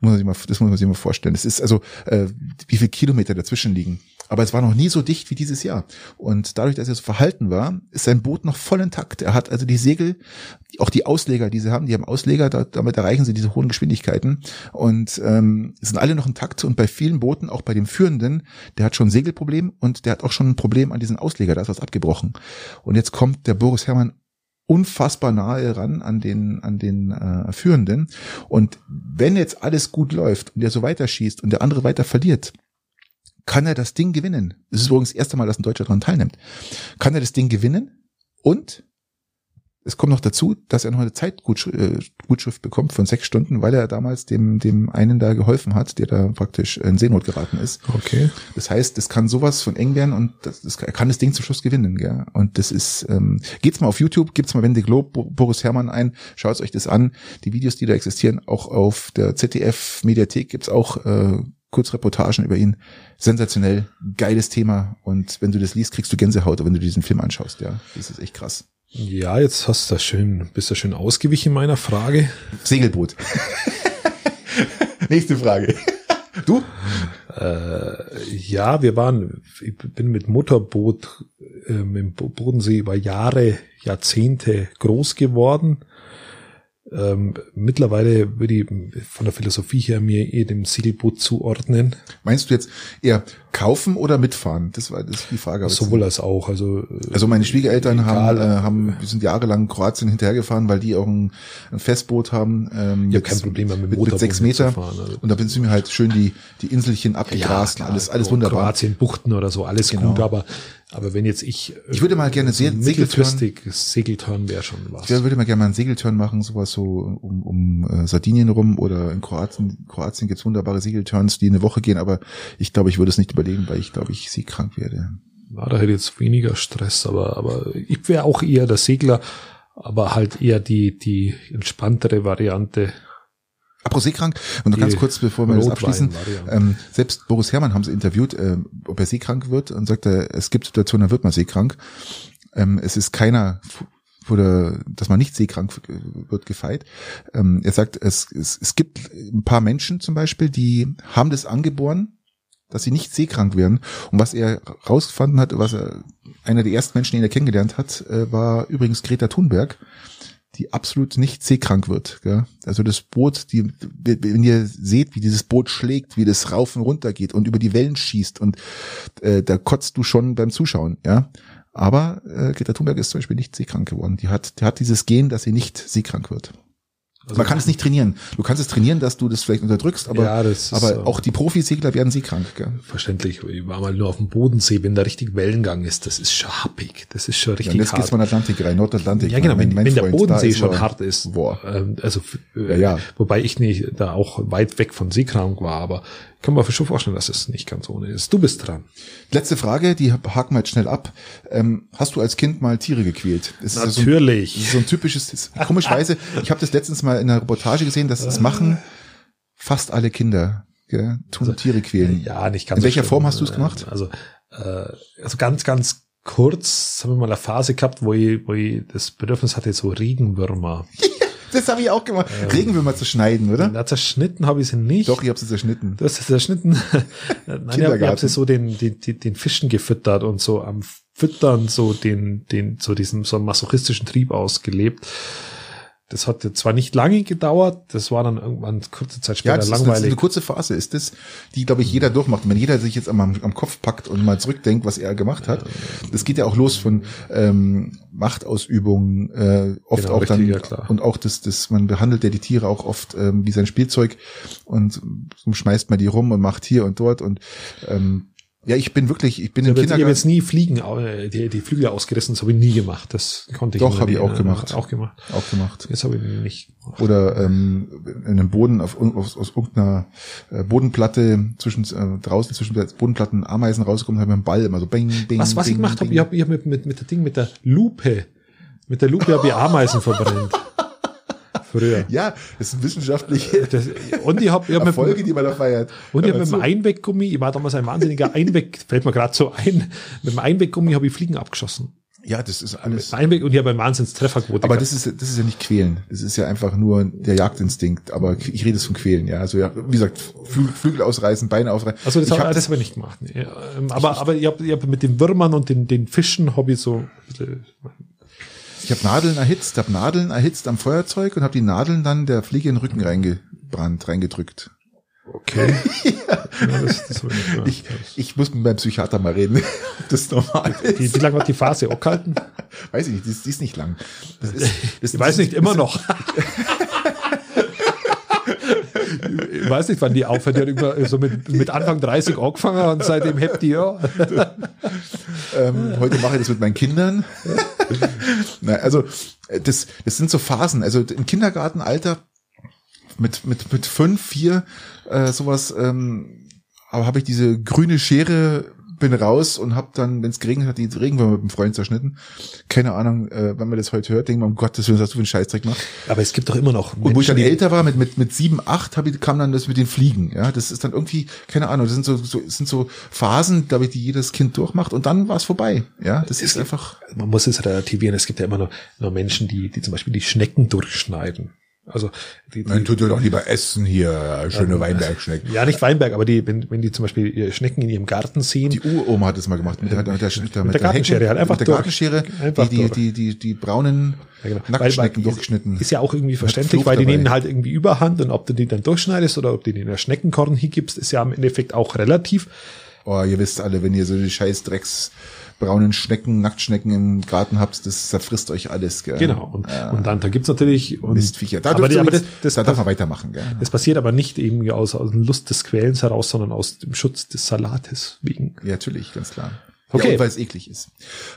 Muss man sich mal, das muss man sich mal vorstellen. Das ist also, äh, wie viele Kilometer dazwischen liegen. Aber es war noch nie so dicht wie dieses Jahr. Und dadurch, dass er so verhalten war, ist sein Boot noch voll intakt. Er hat also die Segel, auch die Ausleger, die sie haben, die haben Ausleger, da, damit erreichen sie diese hohen Geschwindigkeiten und ähm, sind alle noch intakt. Und bei vielen Booten, auch bei dem Führenden, der hat schon ein Segelproblem und der hat auch schon ein Problem an diesen Ausleger, da ist was abgebrochen. Und jetzt kommt der Boris Herrmann unfassbar nahe ran an den an den äh, Führenden und wenn jetzt alles gut läuft und der so weiterschießt und der andere weiter verliert, kann er das Ding gewinnen. Es ist übrigens das erste Mal, dass ein Deutscher daran teilnimmt. Kann er das Ding gewinnen und es kommt noch dazu, dass er noch eine Zeitgutschrift bekommt von sechs Stunden, weil er damals dem, dem einen da geholfen hat, der da praktisch in Seenot geraten ist. Okay. Das heißt, es kann sowas von eng werden und das, das, er kann das Ding zum Schluss gewinnen. Gell? Und das ist, ähm, geht's mal auf YouTube, gibt's mal Wende Globe, Bo- Boris Herrmann ein, schaut euch das an. Die Videos, die da existieren, auch auf der ZDF-Mediathek gibt's auch äh, Kurzreportagen über ihn. Sensationell, geiles Thema. Und wenn du das liest, kriegst du Gänsehaut, wenn du diesen Film anschaust. Ja, das ist echt krass. Ja, jetzt hast du schön, bist du schön ausgewichen meiner Frage. Segelboot. *laughs* Nächste Frage. Du? Äh, ja, wir waren, ich bin mit Motorboot ähm, im Bo- Bodensee über Jahre, Jahrzehnte groß geworden. Ähm, mittlerweile würde ich von der Philosophie her mir eh dem Segelboot zuordnen. Meinst du jetzt eher kaufen oder mitfahren? Das war das ist die Frage. Sowohl als auch. Also, äh, Also meine Schwiegereltern haben, Egal. äh, haben, wir sind jahrelang Kroatien hinterhergefahren, weil die auch ein, ein Festboot haben. Ähm, Ich hab kein Problem mehr mit mit, Motorboot sechs Meter. mitzufahren, also. Und da sind wir halt schön die, die Inselchen abgegrast. klar, alles, alles wunderbar. Kroatien, Buchten oder so, alles Genau. gut, aber, aber wenn jetzt ich, Ich würde mal gerne so sehr mittelfristig Segeltörn wäre schon was. Ich würde mal gerne mal einen Segelturn machen, sowas so um, um äh, Sardinien rum oder in Kroatien. Kroatien gibt's wunderbare Segelturns, die eine Woche gehen, aber ich glaube, ich würde es nicht überlegen, weil ich glaube, ich seekrank werde. Ja, da hätte ich jetzt weniger Stress, aber, aber ich wäre auch eher der Segler, aber halt eher die, die entspanntere Variante. Apropos seekrank, und noch ganz kurz, bevor wir das abschließen, ähm, selbst Boris Herrmann haben sie interviewt, äh, ob er seekrank wird und sagt er, es gibt Situationen, da wird man seekrank. Ähm, es ist keiner oder dass man nicht seekrank wird, gefeit. Ähm, er sagt, es, es, es gibt ein paar Menschen zum Beispiel, die haben das angeboren, dass sie nicht seekrank werden. Und was er rausgefunden hat, was er, einer der ersten Menschen, den er kennengelernt hat, äh, war übrigens Greta Thunberg, die absolut nicht seekrank wird. Gell? Also das Boot, die, wenn ihr seht, wie dieses Boot schlägt, wie das rauf und runter geht und über die Wellen schießt und äh, da kotzt du schon beim Zuschauen, ja. Aber äh, Greta Thunberg ist zum Beispiel nicht seekrank geworden. Die hat, die hat dieses Gen, dass sie nicht seekrank wird. Also Man kann es nicht trainieren. Du kannst es trainieren, dass du das vielleicht unterdrückst, aber, ja, ist, aber auch die Profisegler werden seekrank. Gell? Verständlich. Ich war mal nur auf dem Bodensee, wenn da richtig Wellengang ist, das ist schon happig. Das ist schon richtig ja, jetzt hart. Jetzt geht's von Atlantik rein, Nordatlantik. Ja, genau, wenn, wenn der Bodensee schon hart ist. Boah. Ähm, also, ja, ja. wobei ich nicht da auch weit weg von seekrank war, aber kann man schon vorstellen, dass es nicht ganz ohne ist. Du bist dran. Letzte Frage, die haken wir jetzt schnell ab. Ähm, hast du als Kind mal Tiere gequält? Das Natürlich. Ist so, ein, so ein typisches, komischweise, ich habe das letztens mal in einer Reportage gesehen, dass das machen fast alle Kinder. Gell? Tun also, Tiere quälen. Ja, nicht ganz In welcher so Form hast du es gemacht? Also, äh, also ganz, ganz kurz haben wir mal eine Phase gehabt, wo ich, wo ich das Bedürfnis hatte, so Regenwürmer *laughs* das habe ich auch gemacht. Ähm, Regenwürmer zu schneiden, oder? Na, zerschnitten habe ich sie nicht. Doch, ich habe sie zerschnitten. Du hast sie zerschnitten. *laughs* Nein, ich habe hab sie so den, den, den, Fischen gefüttert und so am Füttern so den, den, so diesen so masochistischen Trieb ausgelebt. Das hat zwar nicht lange gedauert, das war dann irgendwann kurze Zeit später ja, das langweilig. Ist, das ist eine kurze Phase ist das, die, glaube ich, jeder durchmacht. wenn jeder sich jetzt am, am Kopf packt und mal zurückdenkt, was er gemacht hat, das geht ja auch los von ähm, Machtausübung, äh, oft genau, auch richtig, dann ja, und auch das, das, man behandelt ja die Tiere auch oft ähm, wie sein Spielzeug und so schmeißt man die rum und macht hier und dort und ähm, ja, ich bin wirklich, ich bin ich im Kindergarten. Ich habe jetzt nie Fliegen, äh, die, die Flügel ausgerissen, das habe ich nie gemacht. Das konnte ich Doch, habe ich auch gemacht. Auch gemacht. Auch gemacht. Das habe ich nicht gemacht. Oder ähm, in einem Boden, auf, aus, aus irgendeiner äh, Bodenplatte, zwischen äh, draußen zwischen Bodenplatten Ameisen rausgekommen, habe ich einen Ball immer so bing, bing, Was, was bing, ich gemacht habe, ich habe ich hab mit, mit, mit der Ding, mit der Lupe, mit der Lupe habe ich Ameisen verbrennt. Früher. Ja, das sind wissenschaftliche das, und ich hab, ich hab Erfolge, mit, die man da feiert. Und ich habe mit dem Einweggummi, ich war damals ein wahnsinniger Einweg, *laughs* fällt mir gerade so ein, mit dem Einweggummi habe ich Fliegen abgeschossen. Ja, das ist alles. Einweg und ich habe einen Wahnsinnstrefferquote. Aber das ist, das ist ja nicht quälen. Das ist ja einfach nur der Jagdinstinkt. Aber ich rede jetzt von quälen, ja. Also ja, wie gesagt, Flügel ausreißen, Beine ausreißen. Also das, habe hab, das habe ich nicht gemacht. Nee. Ähm, aber, ich, aber ich habe ich hab mit den Würmern und den, den Fischen habe ich so ein bisschen ich habe Nadeln erhitzt, habe Nadeln erhitzt am Feuerzeug und habe die Nadeln dann der Fliege in den Rücken reingebrannt, reingedrückt. Okay. *laughs* ja. das, das ich, ich muss mit meinem Psychiater mal reden. *laughs* das ist normal. Wie, wie lange wird die Phase auch halten? *laughs* Weiß ich nicht, die ist, die ist nicht lang. Das ist, das, ich weiß nicht, immer noch. ich weiß nicht, wann die aufhört. Die hat über, so mit, mit Anfang 30 angefangen und seitdem habt die ja. ähm, heute mache ich das mit meinen Kindern. Nein, also das, das sind so Phasen. Also im Kindergartenalter mit, mit, mit fünf, vier, äh, sowas, ähm, aber habe ich diese grüne Schere bin raus und habe dann, wenn es geregnet hat, die Regenwürmer mit dem Freund zerschnitten. Keine Ahnung, äh, wenn man das heute hört, denkt man, um Gottes Willen, was du für einen Scheißdreck gemacht. Aber es gibt doch immer noch Menschen, Und wo ich dann älter war, mit, mit, mit sieben, acht, hab ich, kam dann das mit den Fliegen. Ja, das ist dann irgendwie, keine Ahnung, das sind so, so, das sind so Phasen, glaube ich, die jedes Kind durchmacht und dann war es vorbei. Ja, das es ist gibt, einfach. Man muss es relativieren. Es gibt ja immer noch, noch Menschen, die, die zum Beispiel die Schnecken durchschneiden. Also die, die, Nein, tut ihr doch lieber essen hier, schöne ja, Weinbergschnecken. Ja, nicht Weinberg, aber die, wenn, wenn die zum Beispiel Schnecken in ihrem Garten sehen. Die Uroma hat es mal gemacht mit der, mit der, mit der, mit der Gartenschere, halt einfach mit der Gartenschere, einfach die, die, die, die, die braunen ja, genau. Nacktschnecken durchgeschnitten. Ist ja auch irgendwie verständlich, weil die dabei. nehmen halt irgendwie Überhand und ob du die dann durchschneidest oder ob du die in der Schneckenkorn hingibst, ist ja im Endeffekt auch relativ. Oh, ihr wisst alle, wenn ihr so die scheiß Drecks braunen Schnecken, Nacktschnecken im Garten habt, das zerfrisst euch alles. Gell? Genau. Und, ja. und dann da gibt's natürlich und, Mistviecher. Da, aber, die, aber das, das, da darf man weitermachen. Gell? Das passiert aber nicht irgendwie aus, aus Lust des Quälens heraus, sondern aus dem Schutz des Salates wegen. Ja, natürlich, ganz klar. Okay. Ja, weil es eklig ist.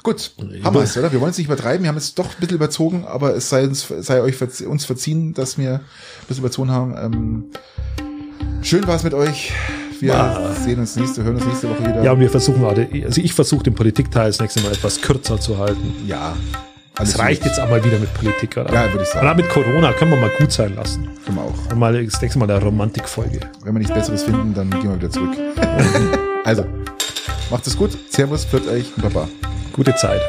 Gut, haben wir es, oder? Wir wollen es nicht übertreiben. Wir haben es doch ein bisschen überzogen, aber es sei uns, sei euch uns verziehen, dass wir ein bisschen überzogen haben. Ähm, schön war es mit euch. Wir ja. sehen uns nächste, hören uns nächste Woche wieder. Ja, und wir versuchen also ich versuche den Politikteil das nächste Mal etwas kürzer zu halten. Ja. Es reicht gut. jetzt aber wieder mit Politik, oder? Ja, würde ich sagen. Oder mit Corona können wir mal gut sein lassen. Können wir auch. Und mal das nächste Mal eine Romantikfolge. Wenn wir nichts Besseres finden, dann gehen wir wieder zurück. *laughs* also, macht es gut. Servus, führt euch, Baba. Gute Zeit.